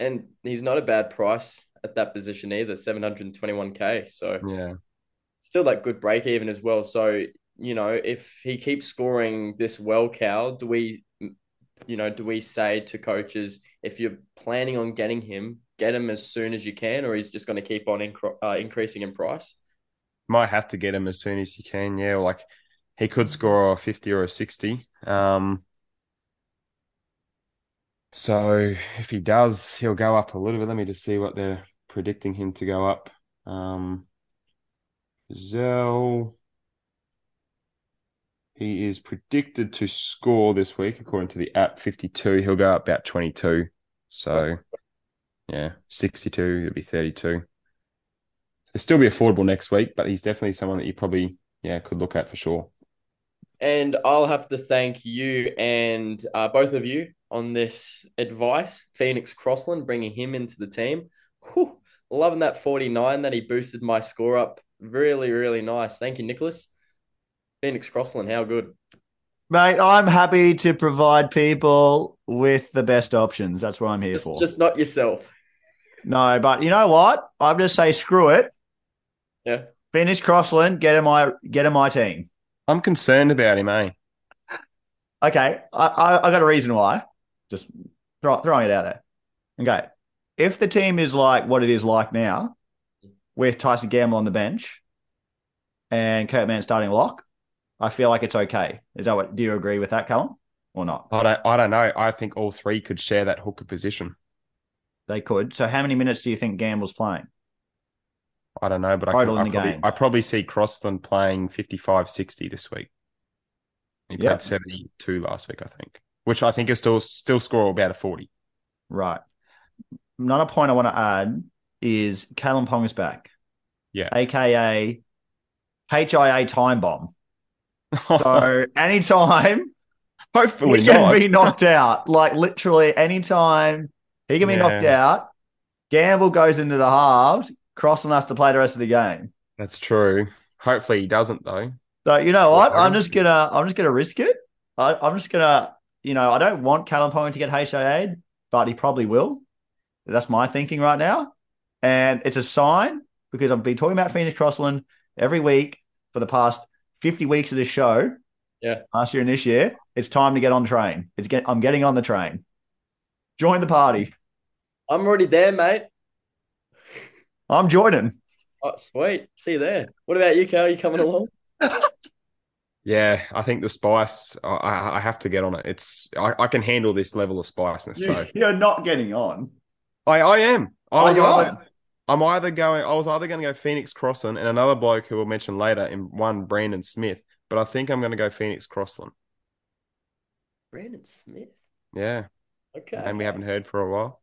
and he's not a bad price at that position either, 721k. So Yeah. still that good break even as well. So, you know, if he keeps scoring this well, Cal, do we, you know, do we say to coaches, if you're planning on getting him, get him as soon as you can, or he's just going to keep on uh, increasing in price? Might have to get him as soon as you can. Yeah, like he could score a 50 or a 60. Um, so if he does, he'll go up a little bit. Let me just see what they're predicting him to go up. Um, Zell, he is predicted to score this week, according to the app, 52. He'll go up about 22. So, yeah, 62, it'll be 32. It'll still be affordable next week, but he's definitely someone that you probably, yeah, could look at for sure. And I'll have to thank you and uh, both of you on this advice. Phoenix Crossland bringing him into the team. Whew, loving that 49 that he boosted my score up. Really, really nice. Thank you, Nicholas. Phoenix Crossland, how good. Mate, I'm happy to provide people with the best options. That's what I'm here Just, for. just not yourself. No, but you know what? I'm just say screw it. Yeah. Finish Crossland, get in my get in my team. I'm concerned about him, eh? Okay, I, I, I got a reason why. Just throw, throwing it out there. Okay, if the team is like what it is like now, with Tyson Gamble on the bench and Kurt Mann starting lock, I feel like it's okay. Is that what? Do you agree with that, Callum, or not? I don't, I don't know. I think all three could share that hooker position. They could. So, how many minutes do you think Gamble's playing? I don't know, but I, Total could, in I, the probably, game. I probably see Crossland playing 55 60 this week. He played 72 last week, I think, which I think he'll still, still score about a 40. Right. Another point I want to add is Kalyn Ponga is back. Yeah. AKA HIA time bomb. So anytime Hopefully he can not. be knocked out, like literally anytime he can be knocked out, Gamble goes into the halves, crossing us to play the rest of the game. That's true. Hopefully he doesn't, though. So you know what? I'm just gonna I'm just gonna risk it. I, I'm just gonna you know I don't want Kalyn Ponga to get HIA, but he probably will. That's my thinking right now, and it's a sign because I've been talking about Phoenix Crossland every week for the past 50 weeks of this show. Yeah. last year and this year, it's time to get on the train. It's get I'm getting on the train. Join the party. I'm already there, mate. I'm joining. Oh, sweet. See you there. What about you, Cal? You coming along? Yeah, I think the spice, I, I I have to get on it. It's, I, I can handle this level of spiciness. So You're not getting on. I, I am. I Oh, was you either, are? I'm either going, I was either going to go Phoenix Crossland and another bloke who we'll mention later in one, Brandon Smith, but I think I'm going to go Phoenix Crossland. Brandon Smith. Yeah. Okay. And we haven't heard for a while.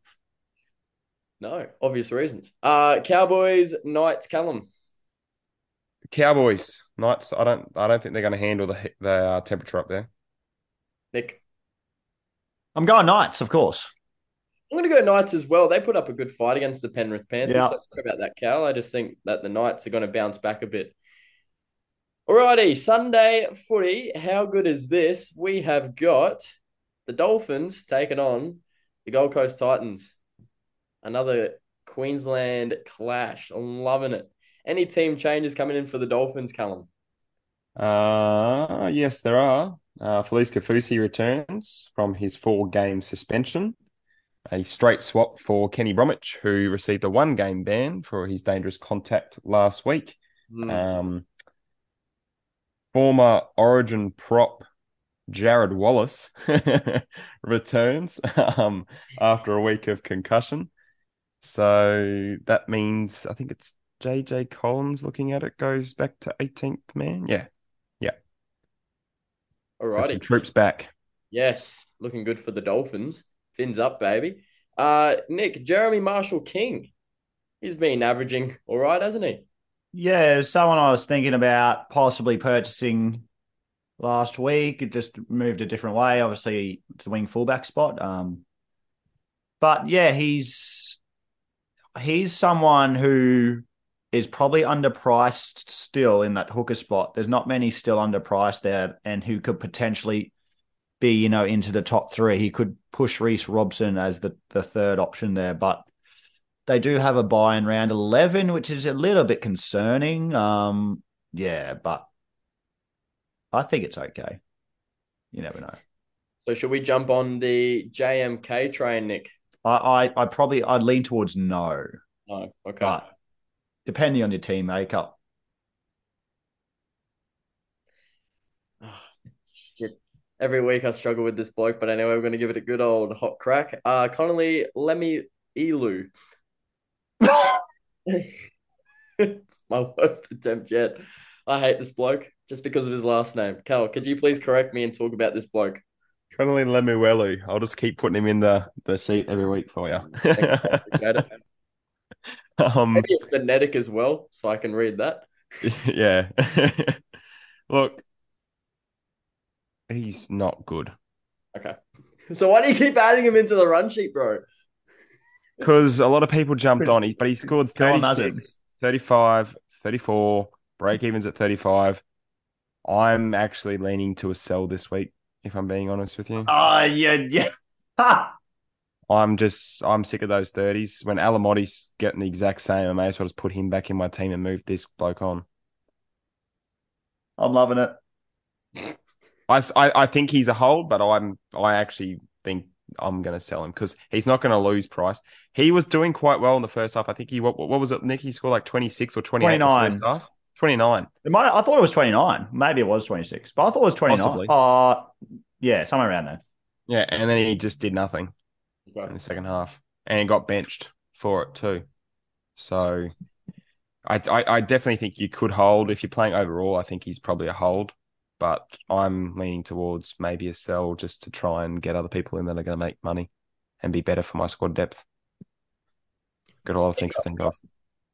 No, obvious reasons. Uh, Cowboys, Knights, Callum. Cowboys, Knights. I don't, I don't think they're going to handle the the uh, temperature up there. Nick. I'm going Knights, of course. I'm going to go Knights as well. They put up a good fight against the Penrith Panthers. Yeah. So sorry about that, Cal. I just think that the Knights are going to bounce back a bit. Alrighty, Sunday footy. How good is this? We have got the Dolphins taking on the Gold Coast Titans. Another Queensland clash. I'm loving it. Any team changes coming in for the Dolphins, Callum? Uh, yes, there are. Uh, Felise Kaufusi returns from his four game suspension. A straight swap for Kenny Bromwich, who received a one game ban for his dangerous contact last week. Hmm. Um, former Origin prop Jarrod Wallace returns um, after a week of concussion. So that means I think it's JJ Collins looking at it goes back to 18th man. Yeah. So some Alrighty. troops back. Yes, looking good for the Dolphins. Fins up, baby. Uh, Nick, Jeremy Marshall King. He's been averaging all right, hasn't he? Yeah, someone I was thinking about possibly purchasing last week. It just moved a different way. Obviously, to the wing fullback spot. Um, but yeah, he's he's someone who is probably underpriced still in that hooker spot. There's not many still underpriced there, and who could potentially be, you know, into the top three. He could push Reece Robson as the, the third option there, but they do have a buy in round 11, which is a little bit concerning. Um, yeah, but I think it's okay. You never know. So should we jump on the JMK train, Nick? I, I, I probably I'd lean towards no, No. Okay. but depending on your team makeup, Shit. Every week I struggle with this bloke, but anyway, we're going to give it a good old hot crack. Uh, Connelly Lemmy Elu. it's my worst attempt yet. I hate this bloke just because of his last name. Cal, could you please correct me and talk about this bloke? Connelly Lemuelu. I'll just keep putting him in the, the sheet every week for you. Appreciate it. um, Maybe it's phonetic as well, so I can read that. yeah. Look, he's not good Okay. So why do you keep adding him into the run sheet, bro? because a lot of people jumped on. He, but he scored Colin 36, 35, 34, break evens at 35. I'm actually leaning to a sell this week, if I'm being honest with you. oh yeah, yeah. Ha! I'm just I'm sick of those thirties. When Alamoti's getting the exact same, I may as well just put him back in my team and move this bloke on. I'm loving it. I, I, I think he's a hold, but I'm I actually think I'm going to sell him because he's not going to lose price. He was doing quite well in the first half. I think he what, what was it, Nick? He scored like 26 or 28 29. first half. 29. It might, I thought it was 29. Maybe it was 26, but I thought it was 29. Possibly. Uh, yeah, somewhere around there. Yeah, and then he just did nothing in the second half and got benched for it too. So I, I, I definitely think you could hold if you're playing overall. I think he's probably a hold, but I'm leaning towards maybe a sell just to try and get other people in that are going to make money and be better for my squad depth. Got a lot of things to think of.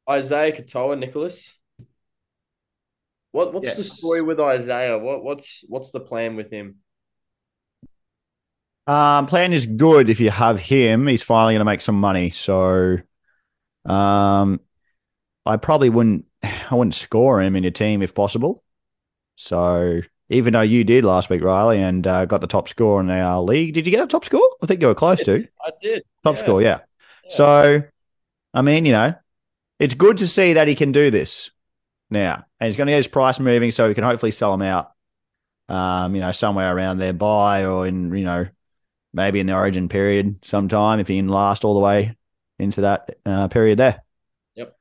Isaiya Katoa, Nicholas. What what's the story with Isaiya? What what's what's the plan with him? Um, plan is good if you have him. He's finally going to make some money. So, um, I probably wouldn't. I wouldn't score him in your team if possible. So, even though you did last week, Riley, and uh, got the top score in our league, did you get a top score? I think you were close to I did. top Yeah. score. Yeah. Yeah. So, I mean, you know, it's good to see that he can do this now, and he's going to get his price moving, so we can hopefully sell him out. Um, you know, somewhere around there buy or in you know maybe in the origin period sometime if he can last all the way into that uh, period there. Yep.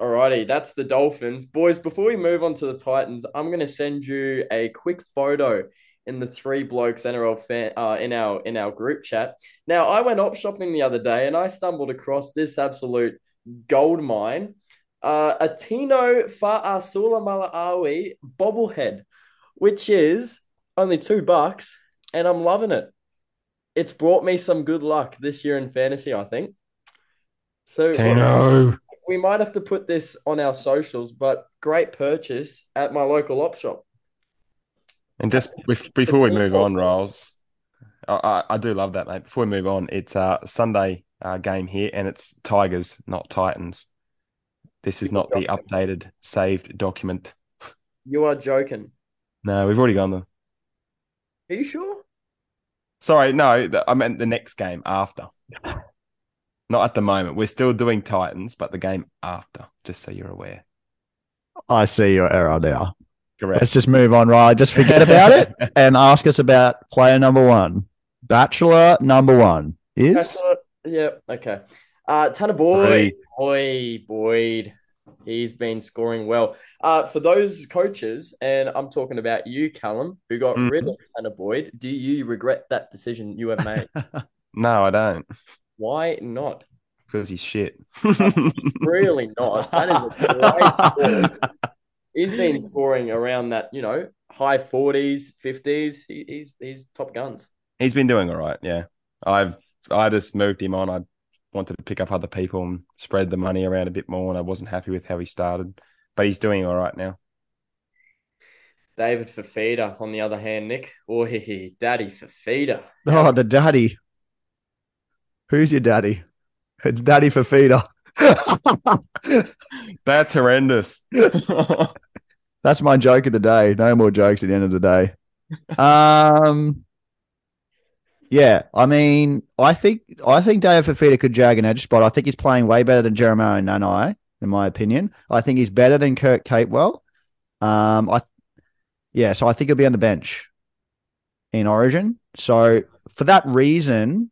Alrighty, that's the Dolphins. Boys, before we move on to the Titans, I'm going to send you a quick photo in the three blokes NRL fan, uh, in our in our group chat. Now, I went op shopping the other day and I stumbled across this absolute gold mine. Uh, a Tino Fa'asuamaleaui bobblehead, which is only two bucks, and I'm loving it. It's brought me some good luck this year in fantasy, I think. So Tino. we might have to put this on our socials, but great purchase at my local op shop. And just bef- before we move on, Riles, I, I, I do love that, mate. Before we move on, it's a Sunday uh, game here, and it's Tigers, not Titans. This is not the updated saved document. You are joking. No, we've already gone there. Are you sure? Sorry, no, I meant the next game after. Not at the moment. We're still doing Titans, but the game after, just so you're aware. I see your error now. Correct. Let's just move on, Riley. Just forget about it and ask us about player number one. Bachelor number one is That's what- yeah. Okay. Uh, Tanner Boyd. Three. Boyd. He's been scoring well. Uh, for those coaches, and I'm talking about you, Callum, who got Mhm. rid of Tanner Boyd. Do you regret that decision you have made? No, I don't, Why not? because he's shit. Really not. That is a great score. He's been scoring around that, you know, high 40s, 50s. He, he's he's top guns. He's been doing all right. Yeah, I've I just moved him on. I wanted to pick up other people and spread the money around a bit more, and I wasn't happy with how he started. But he's doing all right now. David Fifita, on the other hand, Nick. Oh, he, he, Daddy Fifita. oh the daddy. Who's your daddy? It's Daddy for feeder. That's horrendous. That's my joke of the day. No more jokes at the end of the day. Um, Yeah, I mean, I think I think Dave Fifita could jag an edge spot. I think he's playing way better than Jeremiah Nanai, in my opinion. I think he's better than Kurt Capewell. Um, I, yeah, so I think he'll be on the bench in Origin. So for that reason,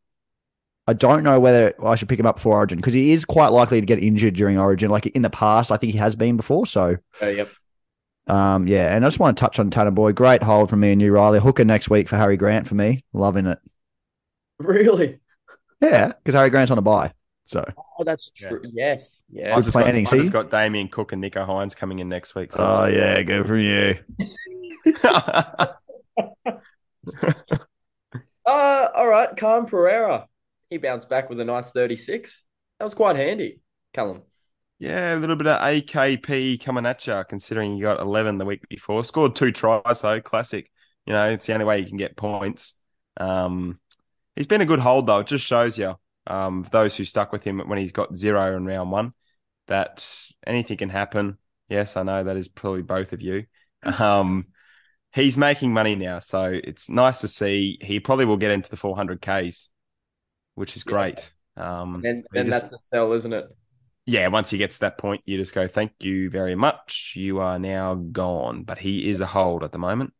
I don't know whether I should pick him up for Origin because he is quite likely to get injured during Origin. Like in the past, I think he has been before. So Uh, yep. um, yeah, and I just want to touch on Tanner Boy. Great hold from me and you, Riley. Hooker next week for Harry Grant for me. Loving it. Really? Yeah, because Harry Grant's on a bye. So Oh, that's true. Yes. I Yes. Good just, got, planning, I just got Damien Cook and Nicho Hynes coming in next week. So Oh yeah, good for you. Uh, all right. Khan Pereira. He bounced back with a nice 36. That was quite handy, Callum. yeah, a little bit of AKP coming at you, considering you got 11 the week before. Scored two tries, though. Classic. You know, it's the only way you can get points. Um, he's been a good hold, though. It just shows you, um, for those who stuck with him when he's got zero in round one, that anything can happen. Yes, I know that is probably both of you. Um, he's making money now, so it's nice to see. He probably will get into the 400Ks, which is Yeah. great. Um, And he then that's a sell, isn't it? yeah, once he gets to that point, you just go, thank you very much. You are now gone. But he is a hold at the moment.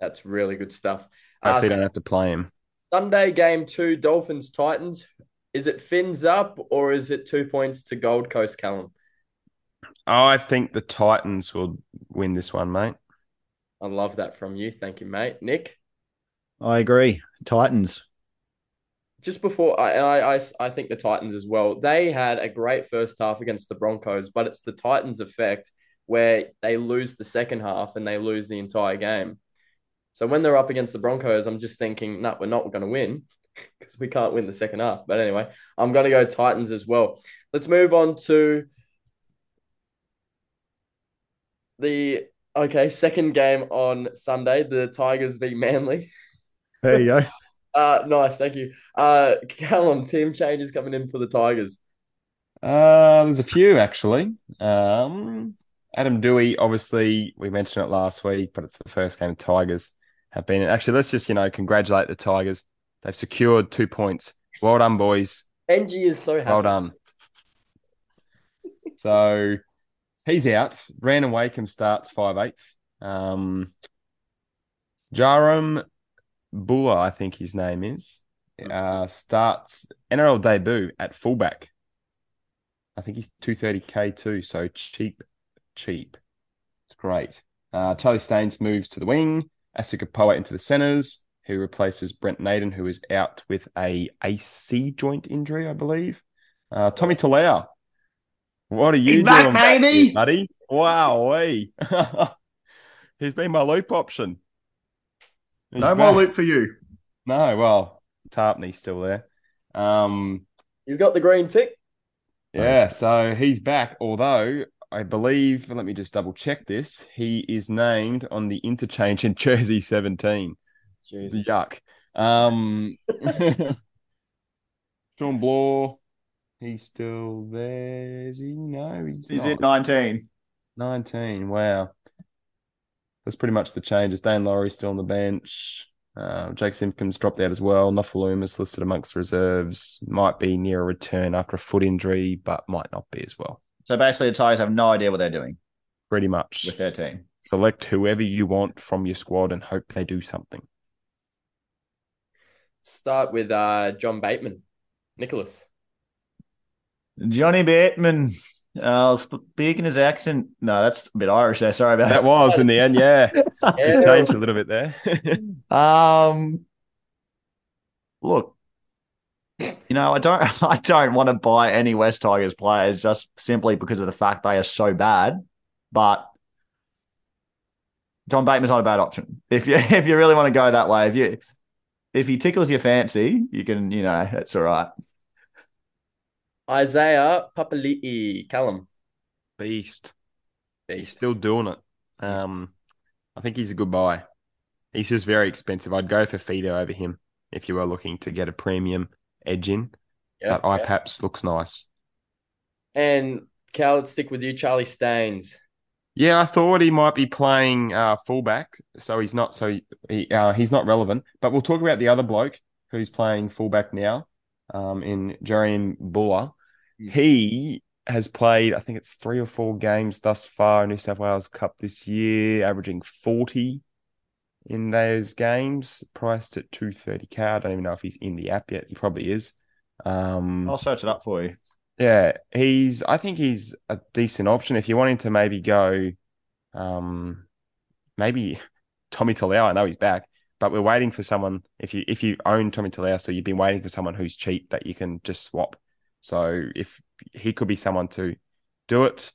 That's really good stuff. Uh, Hopefully, don't have to play him. Sunday game two, Dolphins Titans. Is it fins up or is it two points to Gold Coast, Callum? I think the Titans will win this one, mate. I love that from you. Thank you, mate. Nick, I agree. Titans. just before I, I, I, I think the Titans as well. They had a great first half against the Broncos, but it's the Titans' effect where they lose the second half and they lose the entire game. So when they're up against the Broncos, I'm just thinking, no, we're not going to win because we can't win the second half. But anyway, I'm going to go Titans as well. Let's move on to the okay second game on Sunday. The Tigers v Manly. There you go. Uh, nice, thank you. Uh, Callum, team changes coming in for the Tigers. Uh, there's a few, actually. Um, Adam Doueihi, obviously, we mentioned it last week, but it's the first game of Tigers have been. Actually, let's just, you know, congratulate the Tigers. They've secured two points. Well done, boys. Benji is so happy. Well done. so he's out. Brandon Wakeham starts five eighth. Um, Jahream Bula, I think his name is, uh, starts NRL debut at fullback. I think he's 230k too, so cheap, cheap. It's great. Uh, Charlie Staines moves to the wing. Asu Kepaoa into the centers, who replaces Brent Naden, who is out with a AC joint injury, I believe. Uh, Tommy Talau. What are you He's back, doing, baby! here, buddy? Wow, he's been my loop option. He's No more loop for you. No, well, Tarpney's still there. Um, You've got the green tick. yeah, so he's back. Although I believe, let me just double check this. He is named on the interchange in Jersey 17. Jesus. Yuck. Um, Shawn Blore, he's still there. Is he? No, he's, at 19. 19. Wow. That's pretty much the changes. Daine Laurie still on the bench. Uh, Jake Simpkin dropped out as well. Nuffaloom is listed amongst reserves. Might be near a return after a foot injury, but might not be as well. So basically, the Tigers have no idea what they're doing Pretty much. with their team. Select whoever you want from your squad and hope they do something. Start with uh, John Bateman. Nicholas. Johnny Bateman. Uh, speaking his accent. No, that's a bit Irish there. Sorry about that. That was in the end, yeah. Yeah. It changed a little bit there. Um, look, you know, I don't, I don't want to buy any West Tigers players just simply because of the fact they are so bad. But John Bateman's not a bad option if you if you really want to go that way. If you if he tickles your fancy, you can, you know, it's all right. Isaiah Papali'i. Callum. Beast. He's still doing it. Um, I think he's a good buy. He's just very expensive. I'd go for Fido over him if you were looking to get a premium edge in. Yeah, but yeah. IPAPS looks nice. And Cal, let's stick with you, Charlie Staines. Yeah, I thought he might be playing uh, fullback, so he's not. So he uh, he's not relevant. But we'll talk about the other bloke, who's playing fullback now, um, in Jahream Bula, Mm. he has played, I think it's three or four games thus far in New South Wales Cup this year, averaging 40 in those games, priced at 230k. I don't even know if he's in the app yet. He probably is. Um, I'll search it up for you. yeah, he's. I think he's a decent option if you want him to maybe go, um, maybe Tommy Talau. I know he's back, but we're waiting for someone. If you if you own Tommy Talau, so you've been waiting for someone who's cheap that you can just swap. So if he could be someone to do it,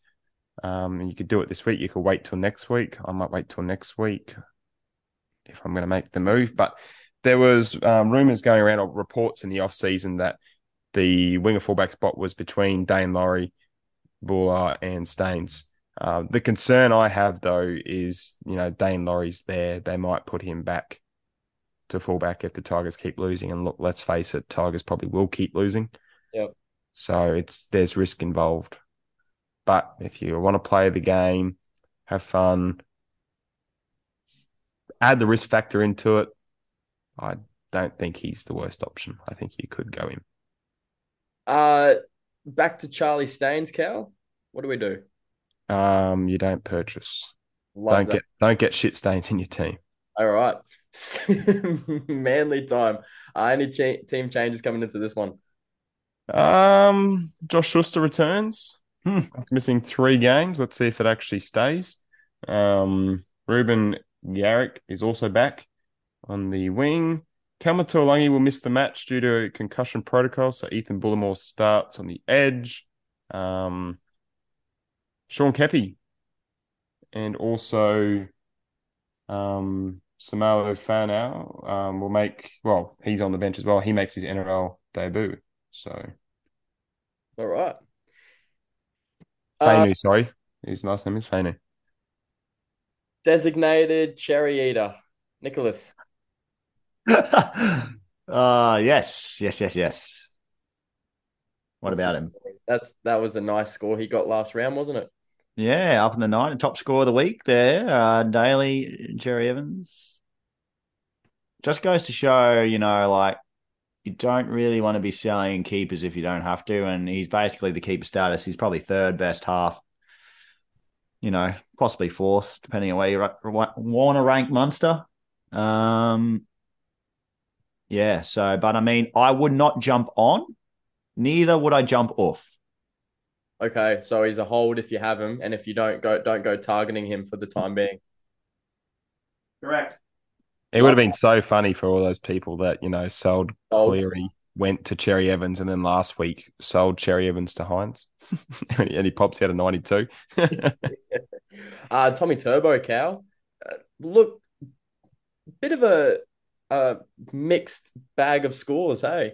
um, you could do it this week. You could wait till next week. I might wait till next week if I'm going to make the move. But there was um, rumors going around or reports in the off season that the winger fullback spot was between Daine Laurie, Bula, and Staines. Uh, the concern I have though is, you know, Daine Laurie's there. They might put him back to fullback if the Tigers keep losing. And look, let's face it, Tigers probably will keep losing. Yep. So it's there's risk involved. But if you want to play the game, have fun, add the risk factor into it, I don't think he's the worst option. I think you could go him. Uh, back to Charlie Staines, Cal. What do we do? Um, you don't purchase. Love don't that. get don't get shit stains in your team. All right. Manly time. Uh, any cha- team changes coming into this one? Um, Josh Schuster returns Hmm. missing three games. Let's see if it actually stays. Um, Reuben Garrick is also back on the wing. Kelma Tuolangi will miss the match due to concussion protocol, so Ethan Bullemor starts on the edge. Um, Sean Keppie and also um, Samuela Fainu um, will make, well, he's on the bench as well. He makes his NRL debut. So, All right. Uh, sorry. His last name is Fainu. Designated cherry eater, Nicholas. uh yes, yes, yes, yes. What about him? That's that was a nice score he got last round, wasn't it? Yeah, up in the night, top score of the week there. Uh, Daly, Cherry Evans. Just goes to show, you know, like you don't really want to be selling keepers if you don't have to. And he's basically the keeper status. He's probably third best half, you know, possibly fourth, depending on where you want to rank Munster. Um, yeah, so, but I mean, I would not jump on, neither would I jump off. Okay, so he's a hold if you have him, and if you don't go, don't go targeting him for the time being. Correct. It would have been so funny for all those people that, you know, sold Sold. Cleary, went to Cherry Evans, and then last week sold Cherry Evans to Hynes. and he pops out a 92. Uh, Tommy Turbo Cow. Uh, look, bit of a, a mixed bag of scores, hey?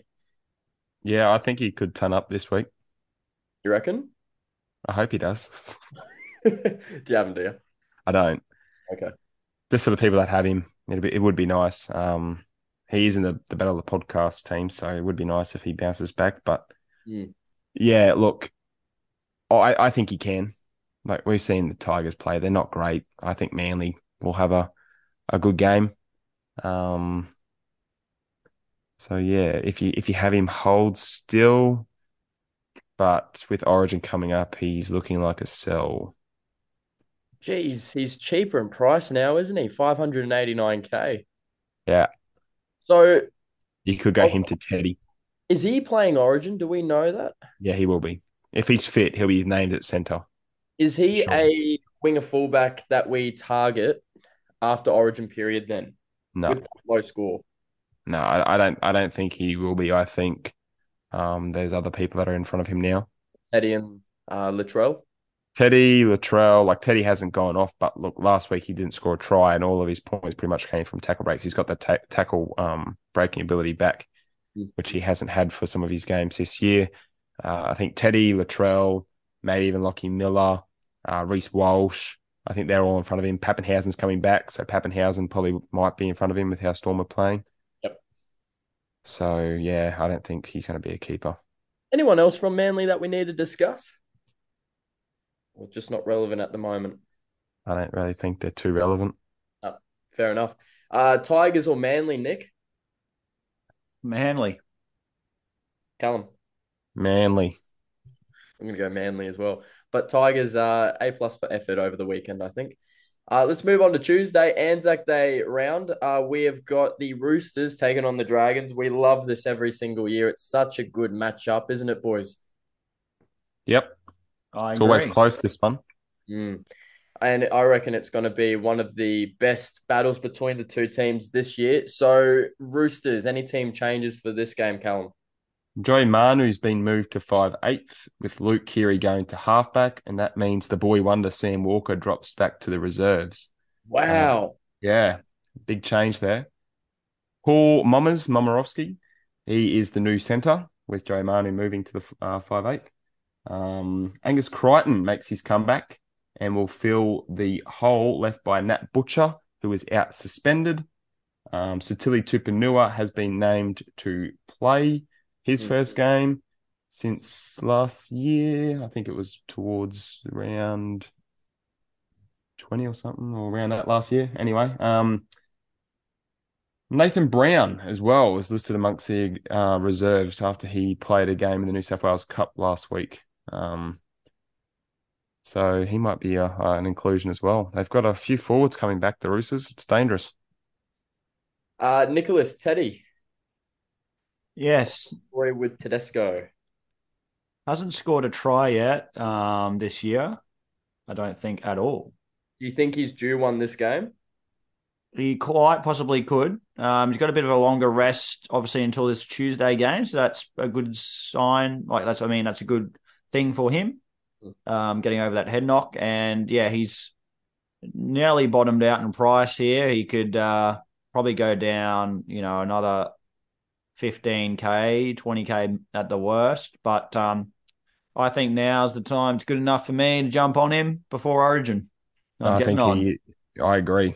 yeah, I think he could turn up this week. You reckon? I hope he does. do you have him, do you? I don't. Okay. Just for the people that have him, it'd be, it would be nice. Um, he is in the, the Battle of the Podcast team, so it would be nice if he bounces back. But Mm. yeah, look, I, I think he can. Like we've seen the Tigers play, they're not great. I think Manly will have a, a good game. Um, so yeah, if you if you have him hold still, but with Origin coming up, he's looking like a sell. Jeez, he's cheaper in price now, isn't he? 589k. Yeah, So you could go Oh. him to Teddy. is he playing Origin? Do we know that? Yeah, he will be. If he's fit, he'll be named at centre. Is he Sure. a winger fullback that we target after Origin period then? No, low score. no, I, I don't. I don't think he will be. I think um, there's other people that are in front of him now. Eddie and uh, Latrell. Teddy Latrell, like Teddy hasn't gone off, but look, last week he didn't score a try, and all of his points pretty much came from tackle breaks. He's got the ta- tackle um, breaking ability back, Mm. which he hasn't had for some of his games this year. Uh, I think Teddy Latrell, maybe even Lockie Miller, uh, Reece Walsh. I think they're all in front of him. Papenhuyzen's coming back, so Pappenhausen probably might be in front of him with how Storm are playing. Yep. So yeah, I don't think he's going to be a keeper. Anyone else from Manly that we need to discuss? Or just not relevant at the moment? I don't really think they're too relevant. Fair enough. Uh, Tigers or Manly, Nick? Manly. Callum. Manly. I'm gonna go Manly as well. But Tigers uh A plus for effort over the weekend, I think. Uh, let's move on to Tuesday, Anzac Day round. Uh, we have got the Roosters taking on the Dragons. We love this every single year. It's such a good matchup, isn't it, boys? Yep. I It's always close, this one. Mm. And I reckon it's going to be one of the best battles between the two teams this year. So, Roosters, any team changes for this game, Callum? Joey Manu's been moved to 5'8", with Luke Keary going to halfback, and that means the boy wonder Sam Walker drops back to the reserves. Wow. Yeah, big change there. Paul Mummers, Momirovski, he is the new centre, with Joey Manu moving to the uh, 5'8". Um, Angus Crichton makes his comeback and will fill the hole left by Nat Butcher, who is out suspended. Um, Sitili Tupouniua has been named to play his Mm. first game since last year. I think it was towards around 20 or something, or around that last year. Anyway, um, Nathan Brown as well was listed amongst the uh, reserves after he played a game in the New South Wales Cup last week. Um, so he might be a, uh, an inclusion as well. They've got a few forwards coming back, the Roosters. It's dangerous. Uh, Nicholas Teddy, Yes. Roy with Tedesco. Hasn't scored a try yet um, this year. I don't think at all. Do you think he's due one this game? He quite possibly could. Um, he's got a bit of a longer rest, obviously, until this Tuesday game, so that's a good sign. Like that's, I mean, that's a good thing for him. Um, getting over that head knock, and yeah, he's nearly bottomed out in price here. He could uh, probably go down, you know, another fifteen k, twenty k at the worst. But um, I think now's the time. It's good enough for me to jump on him before Origin. I'm I think he, I agree.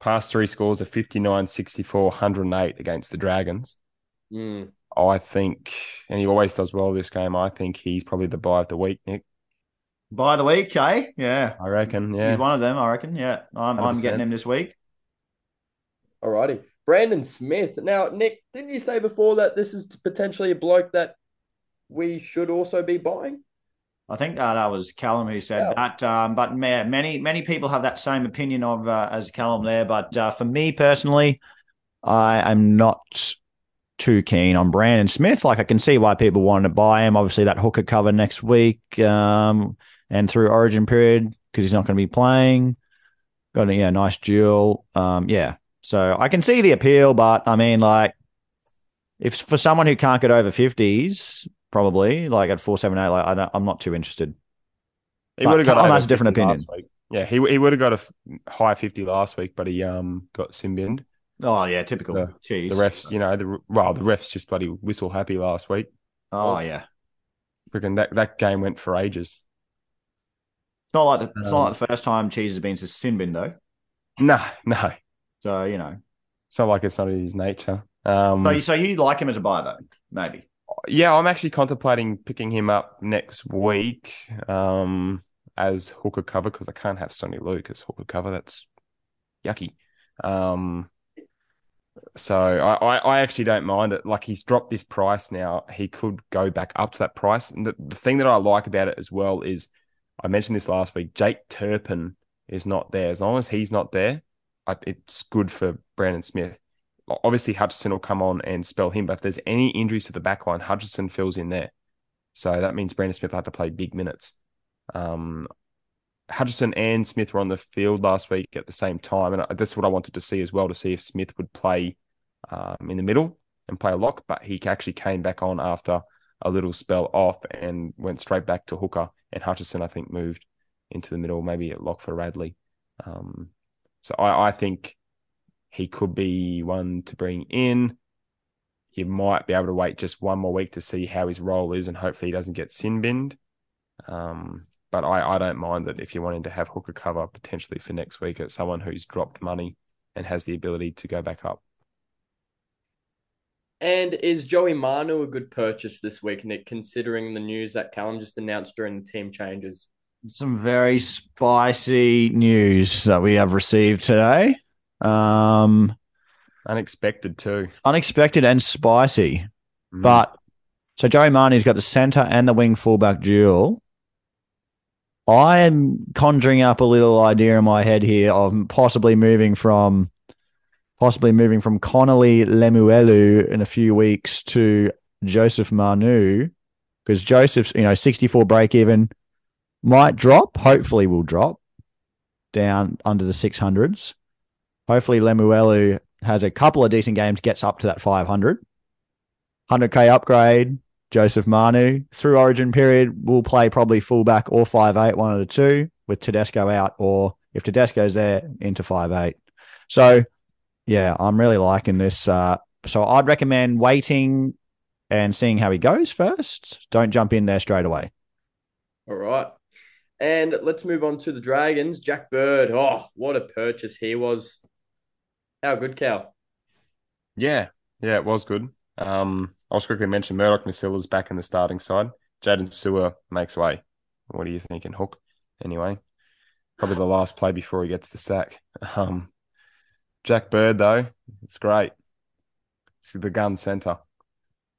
Past three scores of 59, 64, 108 against the Dragons. Mm. I think, and he always does well this game. I think he's probably the buy of the week, Nick. By the week, eh? Yeah. I reckon. Yeah. He's one of them, I reckon. Yeah. I'm, I'm getting him this week. Alrighty. Brandon Smith. Now, Nick, didn't you say before that this is potentially a bloke that we should also be buying? I think uh, that was Callum who said Yeah. that. Um, but many many people have that same opinion of uh, as Callum there. But uh, for me personally, I am not too keen on Brandon Smith. Like I can see why people wanted to buy him. Obviously, that hooker cover next week um, and through Origin period because he's not going to be playing. Got a yeah, nice duel. Um, yeah, so I can see the appeal, but I mean, like, if for someone who can't get over fifties, probably like at four seven eight, like I don't, I'm not too interested. He would have got over has a different 50 last week. Yeah, he he would have got a high 50 last week, but he um got sin binned. Oh yeah, typical. The- Jeez. The refs, you know, the well, the refs just bloody whistle happy last week. Oh yeah. Freaking that that game went for ages. It's not like the, it's not Um, like the first time cheese has been to sin bin though. No, no, So you know. it's not like it's not his nature. Um, So you so you like him as a buy though? Maybe. yeah, I'm actually contemplating picking him up next week um, as hooker cover because I can't have Soni Luke as hooker cover. That's yucky. Um, so I, I, I actually don't mind it. Like he's dropped this price now. He could go back up to that price. And the, the thing that I like about it as well is I mentioned this last week. Jake Turpin is not there. As long as he's not there, I, it's good for Brandon Smith obviously Hutchison will come on and spell him, but if there's any injuries to the back line, Hutchison fills in there. So that means Brandon Smith will have to play big minutes. Um, Hutchison and Smith were on the field last week at the same time, and that's what I wanted to see as well to see if Smith would play um, in the middle and play a lock, but he actually came back on after a little spell off and went straight back to hooker. And Hutchison, I think, moved into the middle, maybe at lock for Radley. Um, so I, I think he could be one to bring in. You might be able to wait just one more week to see how his role is, and hopefully he doesn't get sin binned. Um, but I, I don't mind that if you're wanting to have hooker cover potentially for next week at someone who's dropped money and has the ability to go back up. And is Joey Manu a good purchase this week, Nick, considering the news that Callum just announced during the team changes? Some very spicy news that we have received today. Um Unexpected too. Unexpected and spicy. Mm. But so Joey Manu's got the center and the wing fullback duel. I am conjuring up a little idea in my head here of possibly moving from possibly moving from Connelly Lemuelu in a few weeks to Joseph Manu because Joseph's you know 64 break even might drop. Hopefully, will drop down under the 600s. Hopefully, Lemuelu has a couple of decent games, gets up to that 500. 100k upgrade. Joseph Manu through Origin period will play probably fullback or five eight, one of the two, with Tedesco out, or if Tedesco's there, into five eight. So, yeah, I'm really liking this. Uh, so I'd recommend waiting and seeing how he goes first. Don't jump in there straight away. All right. And let's move on to the Dragons. Jack Bird. Oh, what a purchase he was. How good, Cal? Yeah, yeah, it was good. Um, I'll just quickly mention Murdoch-Masila's back in the starting side. Jaydn Su'A makes way. What are you thinking, Hook? Anyway, probably the last play before he gets the sack. Um, Jack Bird though, it's great. It's the gun center.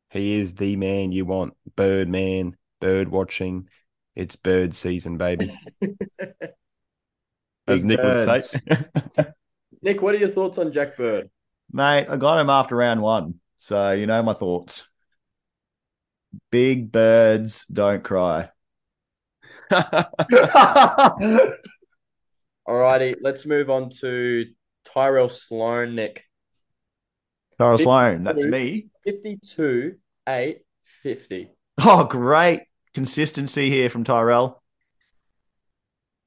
He is the man you want. Bird man, bird watching. It's bird season, baby. As Big Nick would say. Nick, what are your thoughts on Jack Bird? Mate, I got him after round one. So you know my thoughts. Big birds don't cry. Alrighty, let's move on to Tyrell Sloan, Nick. Tyrell Sloan, that's me. 52, 8, 50. Oh, great consistency here from Tyrell.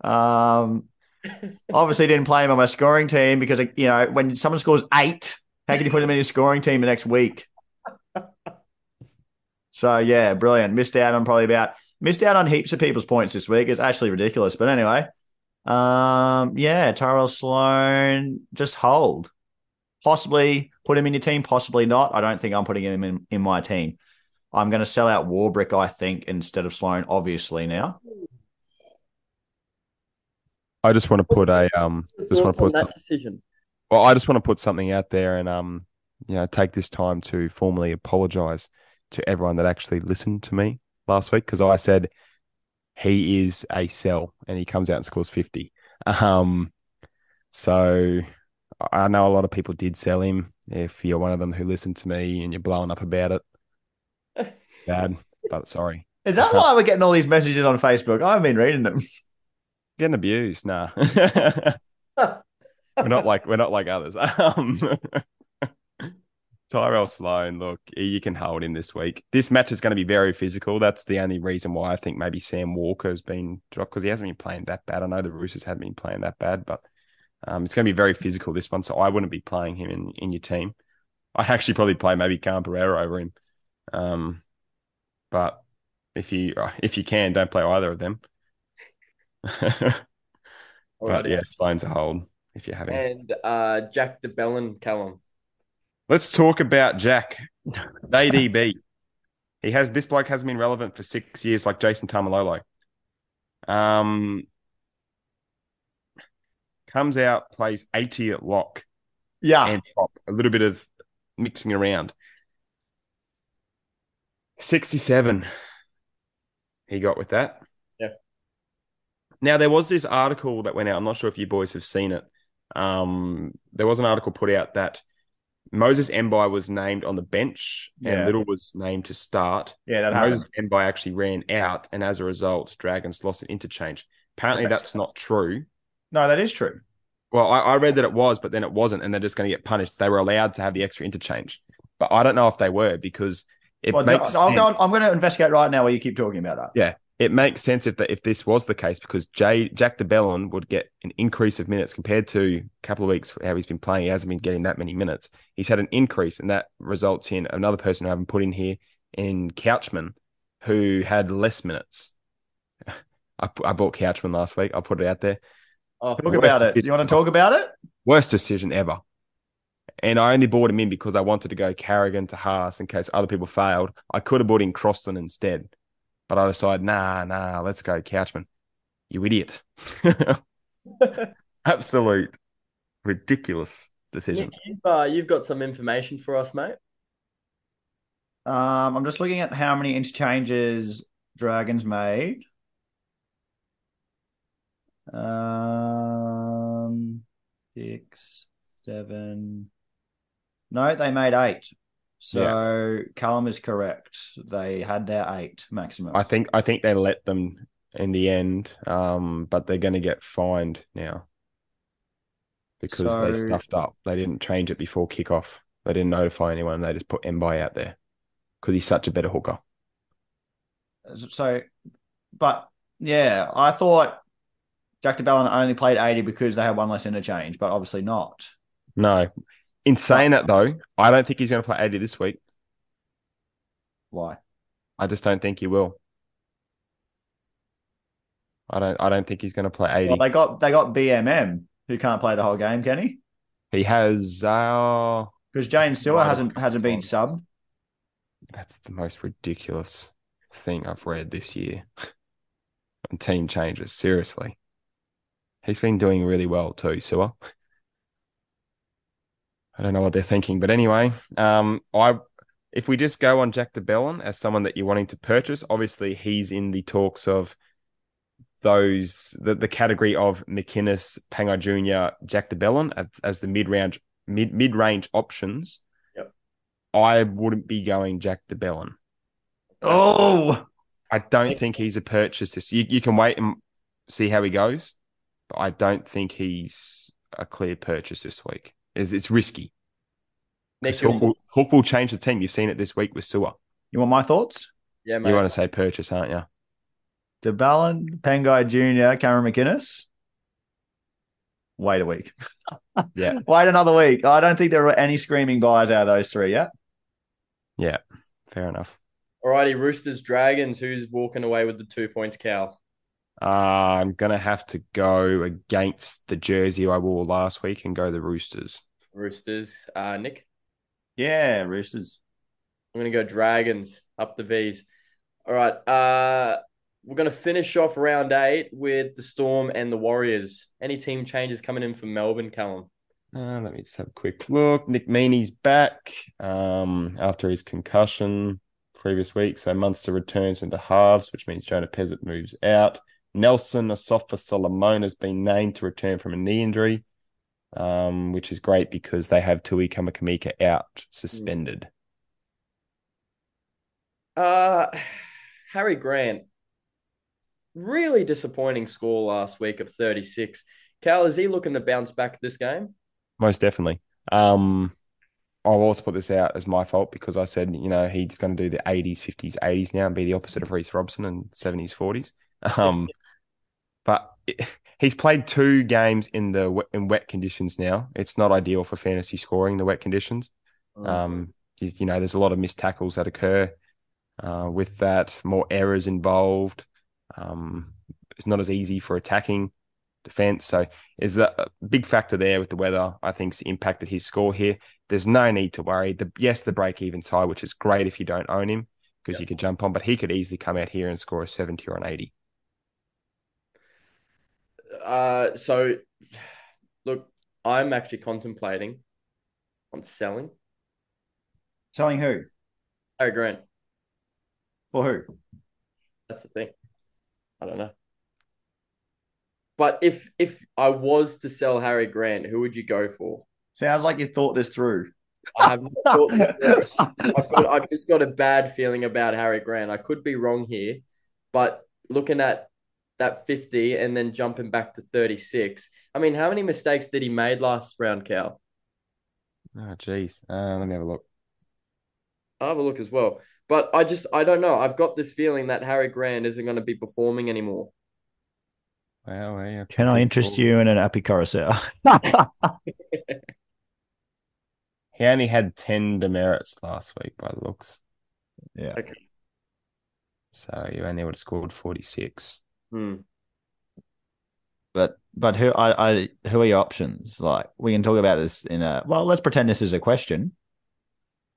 Um, obviously didn't play him on my scoring team because you know when someone scores eight, how can you put him in your scoring team the next week? So yeah, brilliant. Missed out on probably about missed out on heaps of people's points this week. It's actually ridiculous, but anyway, um, yeah, Tyrell Sloan just hold. Possibly put him in your team, possibly not. I don't think I'm putting him in, in my team. I'm going to sell out Warbrick, I think, instead of Sloan, obviously now. I just want to put a um just want to put that decision. Well, I just want to put something out there and um, you know, take this time to formally apologize to everyone that actually listened to me last week because I said he is a sell and he comes out and scores 50. Um so I know a lot of people did sell him. If you're one of them who listened to me and you're blowing up about it, bad, but sorry. Is that why we're getting all these messages on Facebook? I haven't been reading them. Getting abused, nah. we're not like we're not like others. Um, Tyrell Sloan, look, you can hold him this week. This match is going to be very physical. That's the only reason why I think maybe Sam Walker has been dropped because he hasn't been playing that bad. I know the Roosters haven't been playing that bad, but um, it's going to be very physical this one. So I wouldn't be playing him in, in your team. I'd actually probably play maybe Cam Pereira over him. Um, but if you if you can, don't play either of them. but yeah, Sloan's a hold if you have him. And uh, Jack de Belin, Callum. Let's talk about Jack, ADB. he has this bloke hasn't been relevant for six years, like Jason Taumalolo. Um, comes out, plays eighty at lock Yeah. and pop, a little bit of mixing around. Sixty-seven. He got with that. Yeah. Now there was this article that went out. I'm not sure if you boys have seen it. Um, there was an article put out that Moses Mbye was named on the bench Yeah. and Liddle was named to start. yeah, that. Moses Mbye actually ran out, and as a result, Dragons lost an interchange. Apparently, that's not true. No, that is true. Well, I, I read that it was, but then it wasn't, and they're just going to get punished. They were allowed to have the extra interchange, but I don't know if they were because it Well, makes I'll go, sense. I'm going to investigate right now while you keep talking about that. Yeah, it makes sense if the, if this was the case because Jay Jack de Belin would get an increase of minutes compared to a couple of weeks how he's been playing. He hasn't been getting that many minutes. He's had an increase, and that results in another person I haven't put in here in Couchman, who had less minutes. I, I bought Couchman last week. I'll put it out there. Oh, Talk about it. Do you want to talk about it? Worst decision ever. And I only bought him in because I wanted to go Carrigan to Haas in case other people failed. I could have bought in Croston instead, but I decided, nah, nah, let's go Couchman. You idiot. Absolute ridiculous decision. Nick, you've, uh, you've got some information for us, mate. Um, I'm just looking at how many interchanges Dragons made. Um, six, seven. No, they made eight. So Callum is correct. They had their eight maximum. I think I think they let them in the end, um, but they're going to get fined now because they stuffed up. They didn't change it before kickoff. They didn't notify anyone. They just put Mbye out there because he's such a better hooker. So, but yeah, I thought Jack de Belin only played 80 because they had one less interchange, but obviously not. No, in saying that though, I don't think he's going to play eighty this week. Why? I just don't think he will. I don't. I don't think he's going to play eighty. Well, they got they got BMM who can't play the whole game, can he? he has. Uh, Because Jane Stewart hasn't hasn't been subbed. That's the most ridiculous thing I've read this year. on team changes, seriously. He's been doing really well too, Su'A. I don't know what they're thinking, but anyway, um, I if we just go on Jack de Belin as someone that you're wanting to purchase, obviously he's in the talks of those the, the category of McInnes, Pangai Jr., Jack de Belin as, as the mid range mid mid range options. Yep. I wouldn't be going Jack de Belin. Oh, I don't think he's a purchase. This you, you can wait and see how he goes, but I don't think he's a clear purchase this week. It's, it's risky. Nick, 'Cause Hook, will, Hook will change the team. You've seen it this week with Su'A. you want my thoughts? yeah, mate. You want to say purchase, aren't you? de Belin, Pangai Jr., Cameron McInnes. Wait a week. Yeah. Wait another week. I don't think there are any screaming buys out of those three yet. Yeah, fair enough. Alrighty, Roosters, Dragons. Who's walking away with the two points, Cal? Uh, I'm gonna have to go against the jersey I wore last week and go the Roosters. Roosters. Uh, Nick? Yeah, Roosters. I'm going to go Dragons up the V's. All right. Uh, we're going to finish off round eight with the Storm and the Warriors. Any team changes coming in for Melbourne, Callum? Uh, let me just have a quick look. Nick Meaney's back um, after his concussion previous week. So Munster returns into halves, which means Jonah Pezet moves out. Nelson Asofa Solomon has been named to return from a knee injury, um, which is great because they have Tui Kamikamica out suspended. Uh, Harry Grant. Really disappointing score last week of 36. Cal, is he looking to bounce back this game? Most definitely. Um, I'll also put this out as my fault because I said, you know, he's going to do the 80s, 50s, 80s now and be the opposite of Reece Robson and 70s, 40s. Um, but it, he's played two games in the wet- in wet conditions now. It's not ideal for fantasy scoring, the wet conditions. Um, you, you know, there's a lot of missed tackles that occur uh, with that, more errors involved. Um, it's not as easy for attacking defense. So is that a big factor there with the weather? I think's impacted his score here. There's no need to worry. The yes, the break even's high, which is great if you don't own him because you could jump on, but he could easily come out here and score a 70 or an 80. Uh, so, look, I'm actually contemplating on selling Selling who? Harry Grant. For who? That's the thing. I don't know. But if if I was to sell Harry Grant, who would you go for? Sounds like you thought this through. I have not thought this through. I've, got, I've just got a bad feeling about Harry Grant. I could be wrong here, but looking at that 50 and then jumping back to 36. I mean, how many mistakes did he made last round, Cal? Oh, geez. Uh, let me have a look. I'll have a look as well. But I just, I don't know. I've got this feeling that Harry Grant isn't going to be performing anymore. Well, yeah, Can I interest you in an Appy Carousel? He only had 10 demerits last week by the looks. yeah. Okay. So you only would have scored 46. Hmm. But but who I, I who are your options? Like we can talk about this in a well, let's pretend this is a question.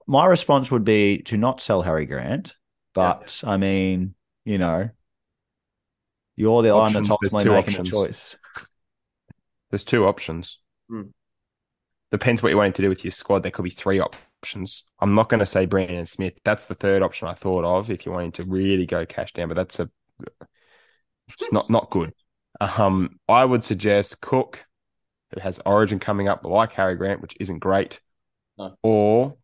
My response would be to not sell Harry Grant, but I mean, you know, you're the one Options, that's there's ultimately two making options. a choice. There's two options. depends what you're wanting to do with your squad. There could be three options. I'm not going to say Brandon Smith. That's the third option I thought of if you're wanting to really go cash down, but that's a it's not not good. Um, I would suggest Cook, who has Origin coming up, like Harry Grant, which isn't great, No. or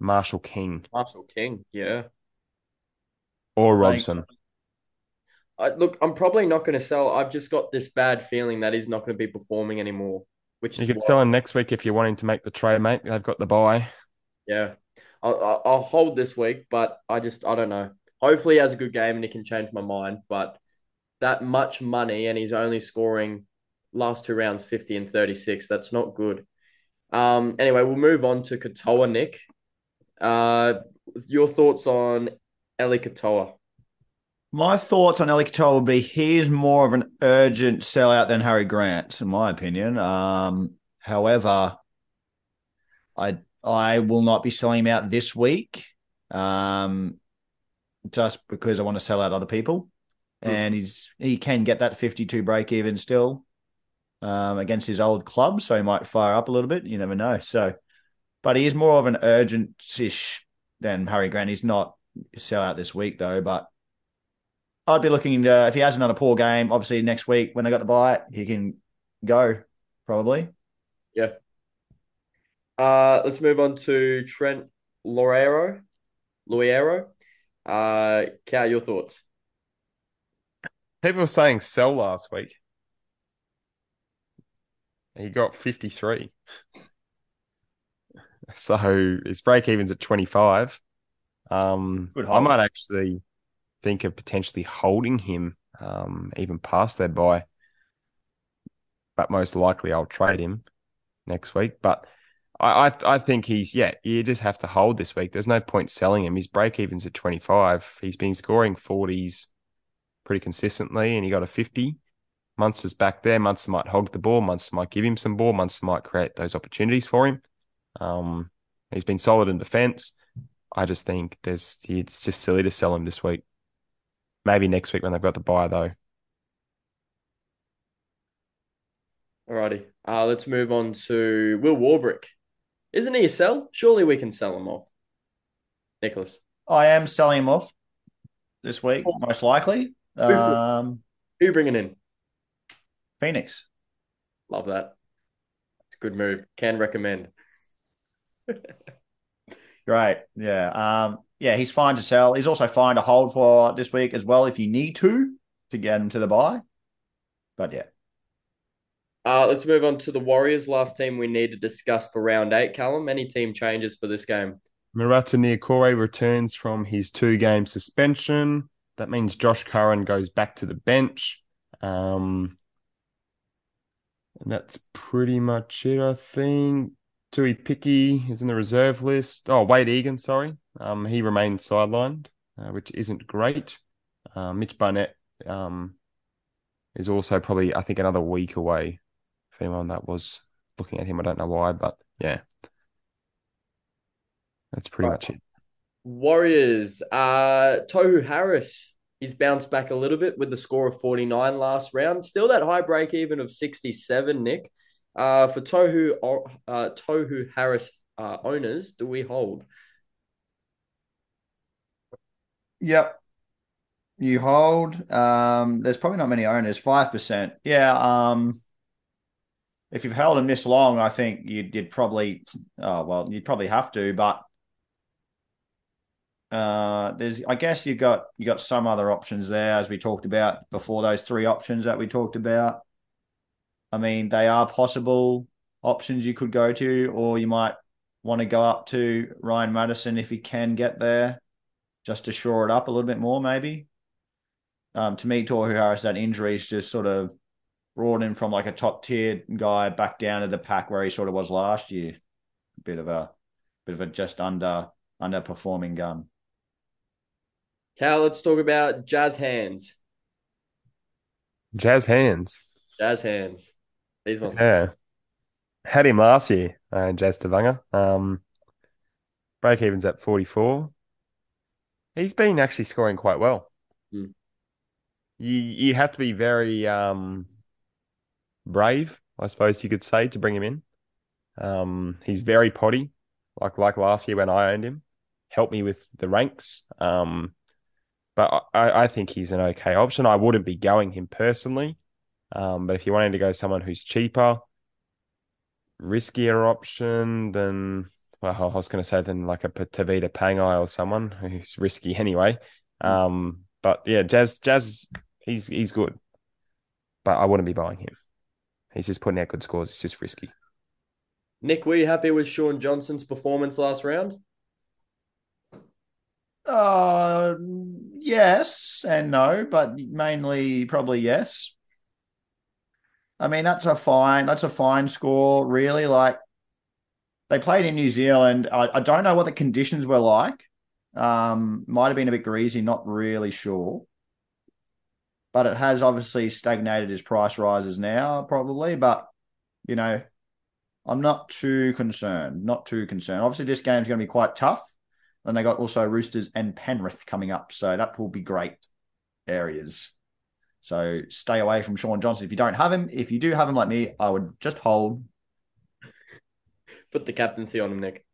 Marshall King Marshall King, yeah. or Like- Robson. I, look, I'm probably not going to sell. I've just got this bad feeling that he's not going to be performing anymore, which You why- sell him next week if you're wanting to make the trade, mate. They've got the buy. Yeah, I'll, I'll, I'll hold this week, but I just I don't know. Hopefully, he has a good game and he can change my mind. But that much money and he's only scoring last two rounds fifty and thirty six. That's not good. Um. Anyway, we'll move on to Katoa. Nick, uh, your thoughts on Eli Katoa? My thoughts on Eli Katoa would be he's more of an urgent sellout than Harry Grant, in my opinion. Um, however, I I will not be selling him out this week, um, just because I want to sell out other people, and he's he can get that fifty two break even still, um, against his old club, so he might fire up a little bit. You never know. So, but he is more of an urgent ish than Harry Grant. He's not sell out this week though, but. I'd be looking to, if he has another poor game, obviously next week when they got the bye, he can go probably. Yeah. Uh, let's move on to Trent Loiero. Loiero. Uh, Cal, your thoughts? People were saying sell last week. He got 53. So his break even's at 25. Um, Good I might actually think of potentially holding him um, even past that buy. But most likely I'll trade him next week. But I, I I think he's yeah, you just have to hold this week. There's no point selling him. His break even's at 25. He's been scoring 40s pretty consistently and he got a 50. Munster's back there. Munster might hog the ball. Munster might give him some ball. Munster might create those opportunities for him. Um, he's been solid in defence. I just think there's it's just silly to sell him this week. Maybe next week when they've got the buy though. Alrighty. Uh, let's move on to Will Warbrick. Isn't he a sell? Surely we can sell him off. Nicholas. I am selling him off this week, most likely. For- Um, Who you bringing in? Phoenix. Love that. It's a good move. Can recommend. Great. Yeah. Um, yeah, he's fine to sell. He's also fine to hold for this week as well if you need to to get him to the buy. But yeah. Uh, let's move on to the Warriors. Last team we need to discuss for round eight. Callum, any team changes for this game? Marata Niukore returns from his two game suspension. That means Josh Curran goes back to the bench. Um, and that's pretty much it, I think. Tui Picky is in the reserve list. Oh, Wade Egan, sorry. Um, he remains sidelined, uh, which isn't great. Uh, Mitch Barnett um, is also probably, I think, another week away. If anyone that was looking at him, I don't know why, but yeah. That's pretty Right. much it. Warriors. Uh, Tohu Harris. He's bounced back a little bit with the score of 49 last round. Still that high break even of 67, Nick. Uh, for Tohu uh, Tohu Harris uh, owners, do we hold? Yep. You hold. Um, there's probably not many owners. Five percent. Yeah. Um, if you've held him this long, I think you'd, you'd probably. Oh well, you'd probably have to. But uh, there's. I guess you got you got some other options there, as we talked about before. Those three options that we talked about. I mean, they are possible options you could go to, or you might want to go up to Ryan Matterson if he can get there just to shore it up a little bit more, maybe. Um, to me, Tohu Harris, that injury is just sort of brought him from like a top tier guy back down to the pack where he sort of was last year. Bit of a bit of a just under underperforming gun. Cal, let's talk about Jazz Hands. Jazz hands. Jazz Hands. These ones. Yeah. Had him last year, uh, Jazz Tevaga. Um, break even's at 44. He's been actually scoring quite well. Hmm. You you have to be very um brave, I suppose you could say, to bring him in. Um, he's very potty, like like last year when I owned him. Helped me with the ranks. Um, but I, I think he's an okay option. I wouldn't be going him personally. Um, but if you wanted to go someone who's cheaper, riskier option, than well, I was going to say than like a Tevita Pangai or someone who's risky anyway. Um, but yeah, Jazz, Jazz, he's he's good, but I wouldn't be buying him. He's just putting out good scores. It's just risky. Nick, were you happy with Shaun Johnson's performance last round? Uh, yes and no, but mainly probably yes. I mean, that's a fine. That's a fine score, really. Like they played in New Zealand. I, I don't know what the conditions were like. Um, might have been a bit greasy. Not really sure. But it has obviously stagnated as price rises now, probably. But you know, I'm not too concerned. Not too concerned. Obviously, this game's going to be quite tough. And they got also Roosters and Penrith coming up, so that will be great areas. So stay away from Shaun Johnson if you don't have him. If you do have him like me, I would just hold. Put the captaincy on him, Nick.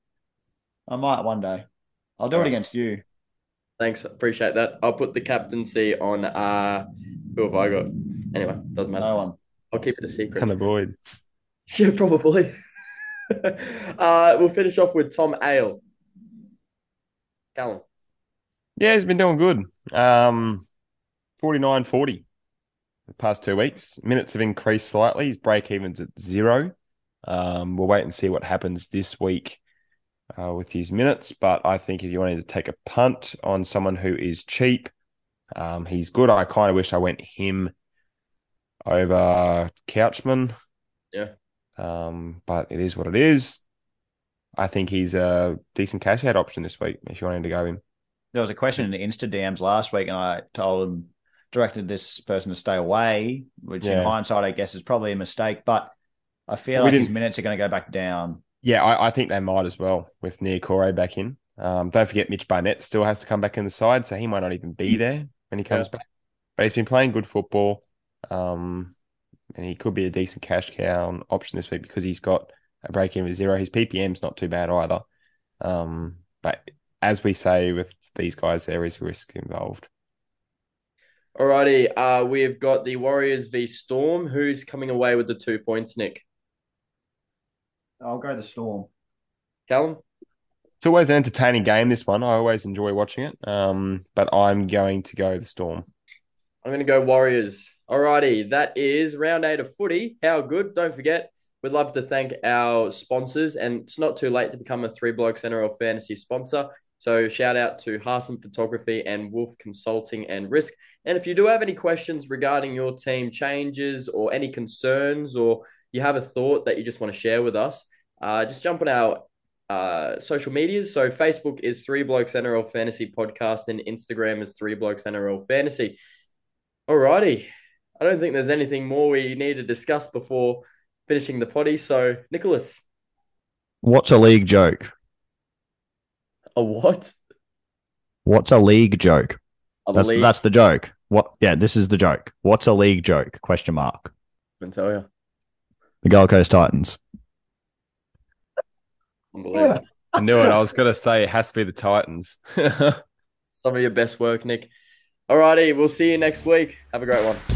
I might one day. I'll do it against you. Thanks, appreciate that. I'll put the captaincy on. Uh, who have I got? Anyway, doesn't matter. No one. I'll keep it a secret. And avoid. Yeah, probably. uh, we'll finish off with Tom Ale. Callum. Yeah, he's been doing good. Um, 49 40 the past two weeks. Minutes have increased slightly. His break even's at zero. Um, we'll wait and see what happens this week uh, with his minutes. But I think if you wanted to take a punt on someone who is cheap, um, he's good. I kind of wish I went him over Couchman. Yeah. Um, but it is what it is. I think he's a decent cash out option this week if you wanted to go him. There was a question in the Instadams last week, and I told him directed this person to stay away, which Yeah. in hindsight, I guess is probably a mistake. But I feel We like his minutes are going to go back down. Yeah, I, I think they might as well with Niukore back in. Um, don't forget Mitch Barnett still has to come back in the side, so he might not even be there when he comes back. But he's been playing good football. Um, and he could be a decent cash cow option this week because he's got a break even of zero. His PPM's not too bad either. Um, but as we say with these guys, there is risk involved. Alrighty, uh, we've got the Warriors v Storm. Who's coming away with the two points, Nick? I'll go the Storm. Callum? It's always an entertaining game, this one. I always enjoy watching it. Um, but I'm going to go the Storm. I'm going to go Warriors. Alrighty, that is round eight of footy. How good? Don't forget, we'd love to thank our sponsors, and it's not too late to become a Three Blokes NRL fantasy sponsor. So shout out to Harson Photography and Wolf Consulting and Risk. And if you do have any questions regarding your team changes or any concerns, or you have a thought that you just want to share with us, uh, just jump on our uh, social medias. So Facebook is Three Blokes NRL Fantasy Podcast, and Instagram is Three Blokes NRL Fantasy. Alrighty. I don't think there's anything more we need to discuss before finishing the potty. So, Nicholas, What's a league joke? a what? What's a league joke? A That's league? that's the joke. What? Yeah, this is the joke. What's a league joke? Question mark. I can tell you. The Gold Coast Titans. Unbelievable. I knew it. I was going to say it has to be the Titans. Some of your best work, Nick. Alrighty, we'll see you next week. Have a great one.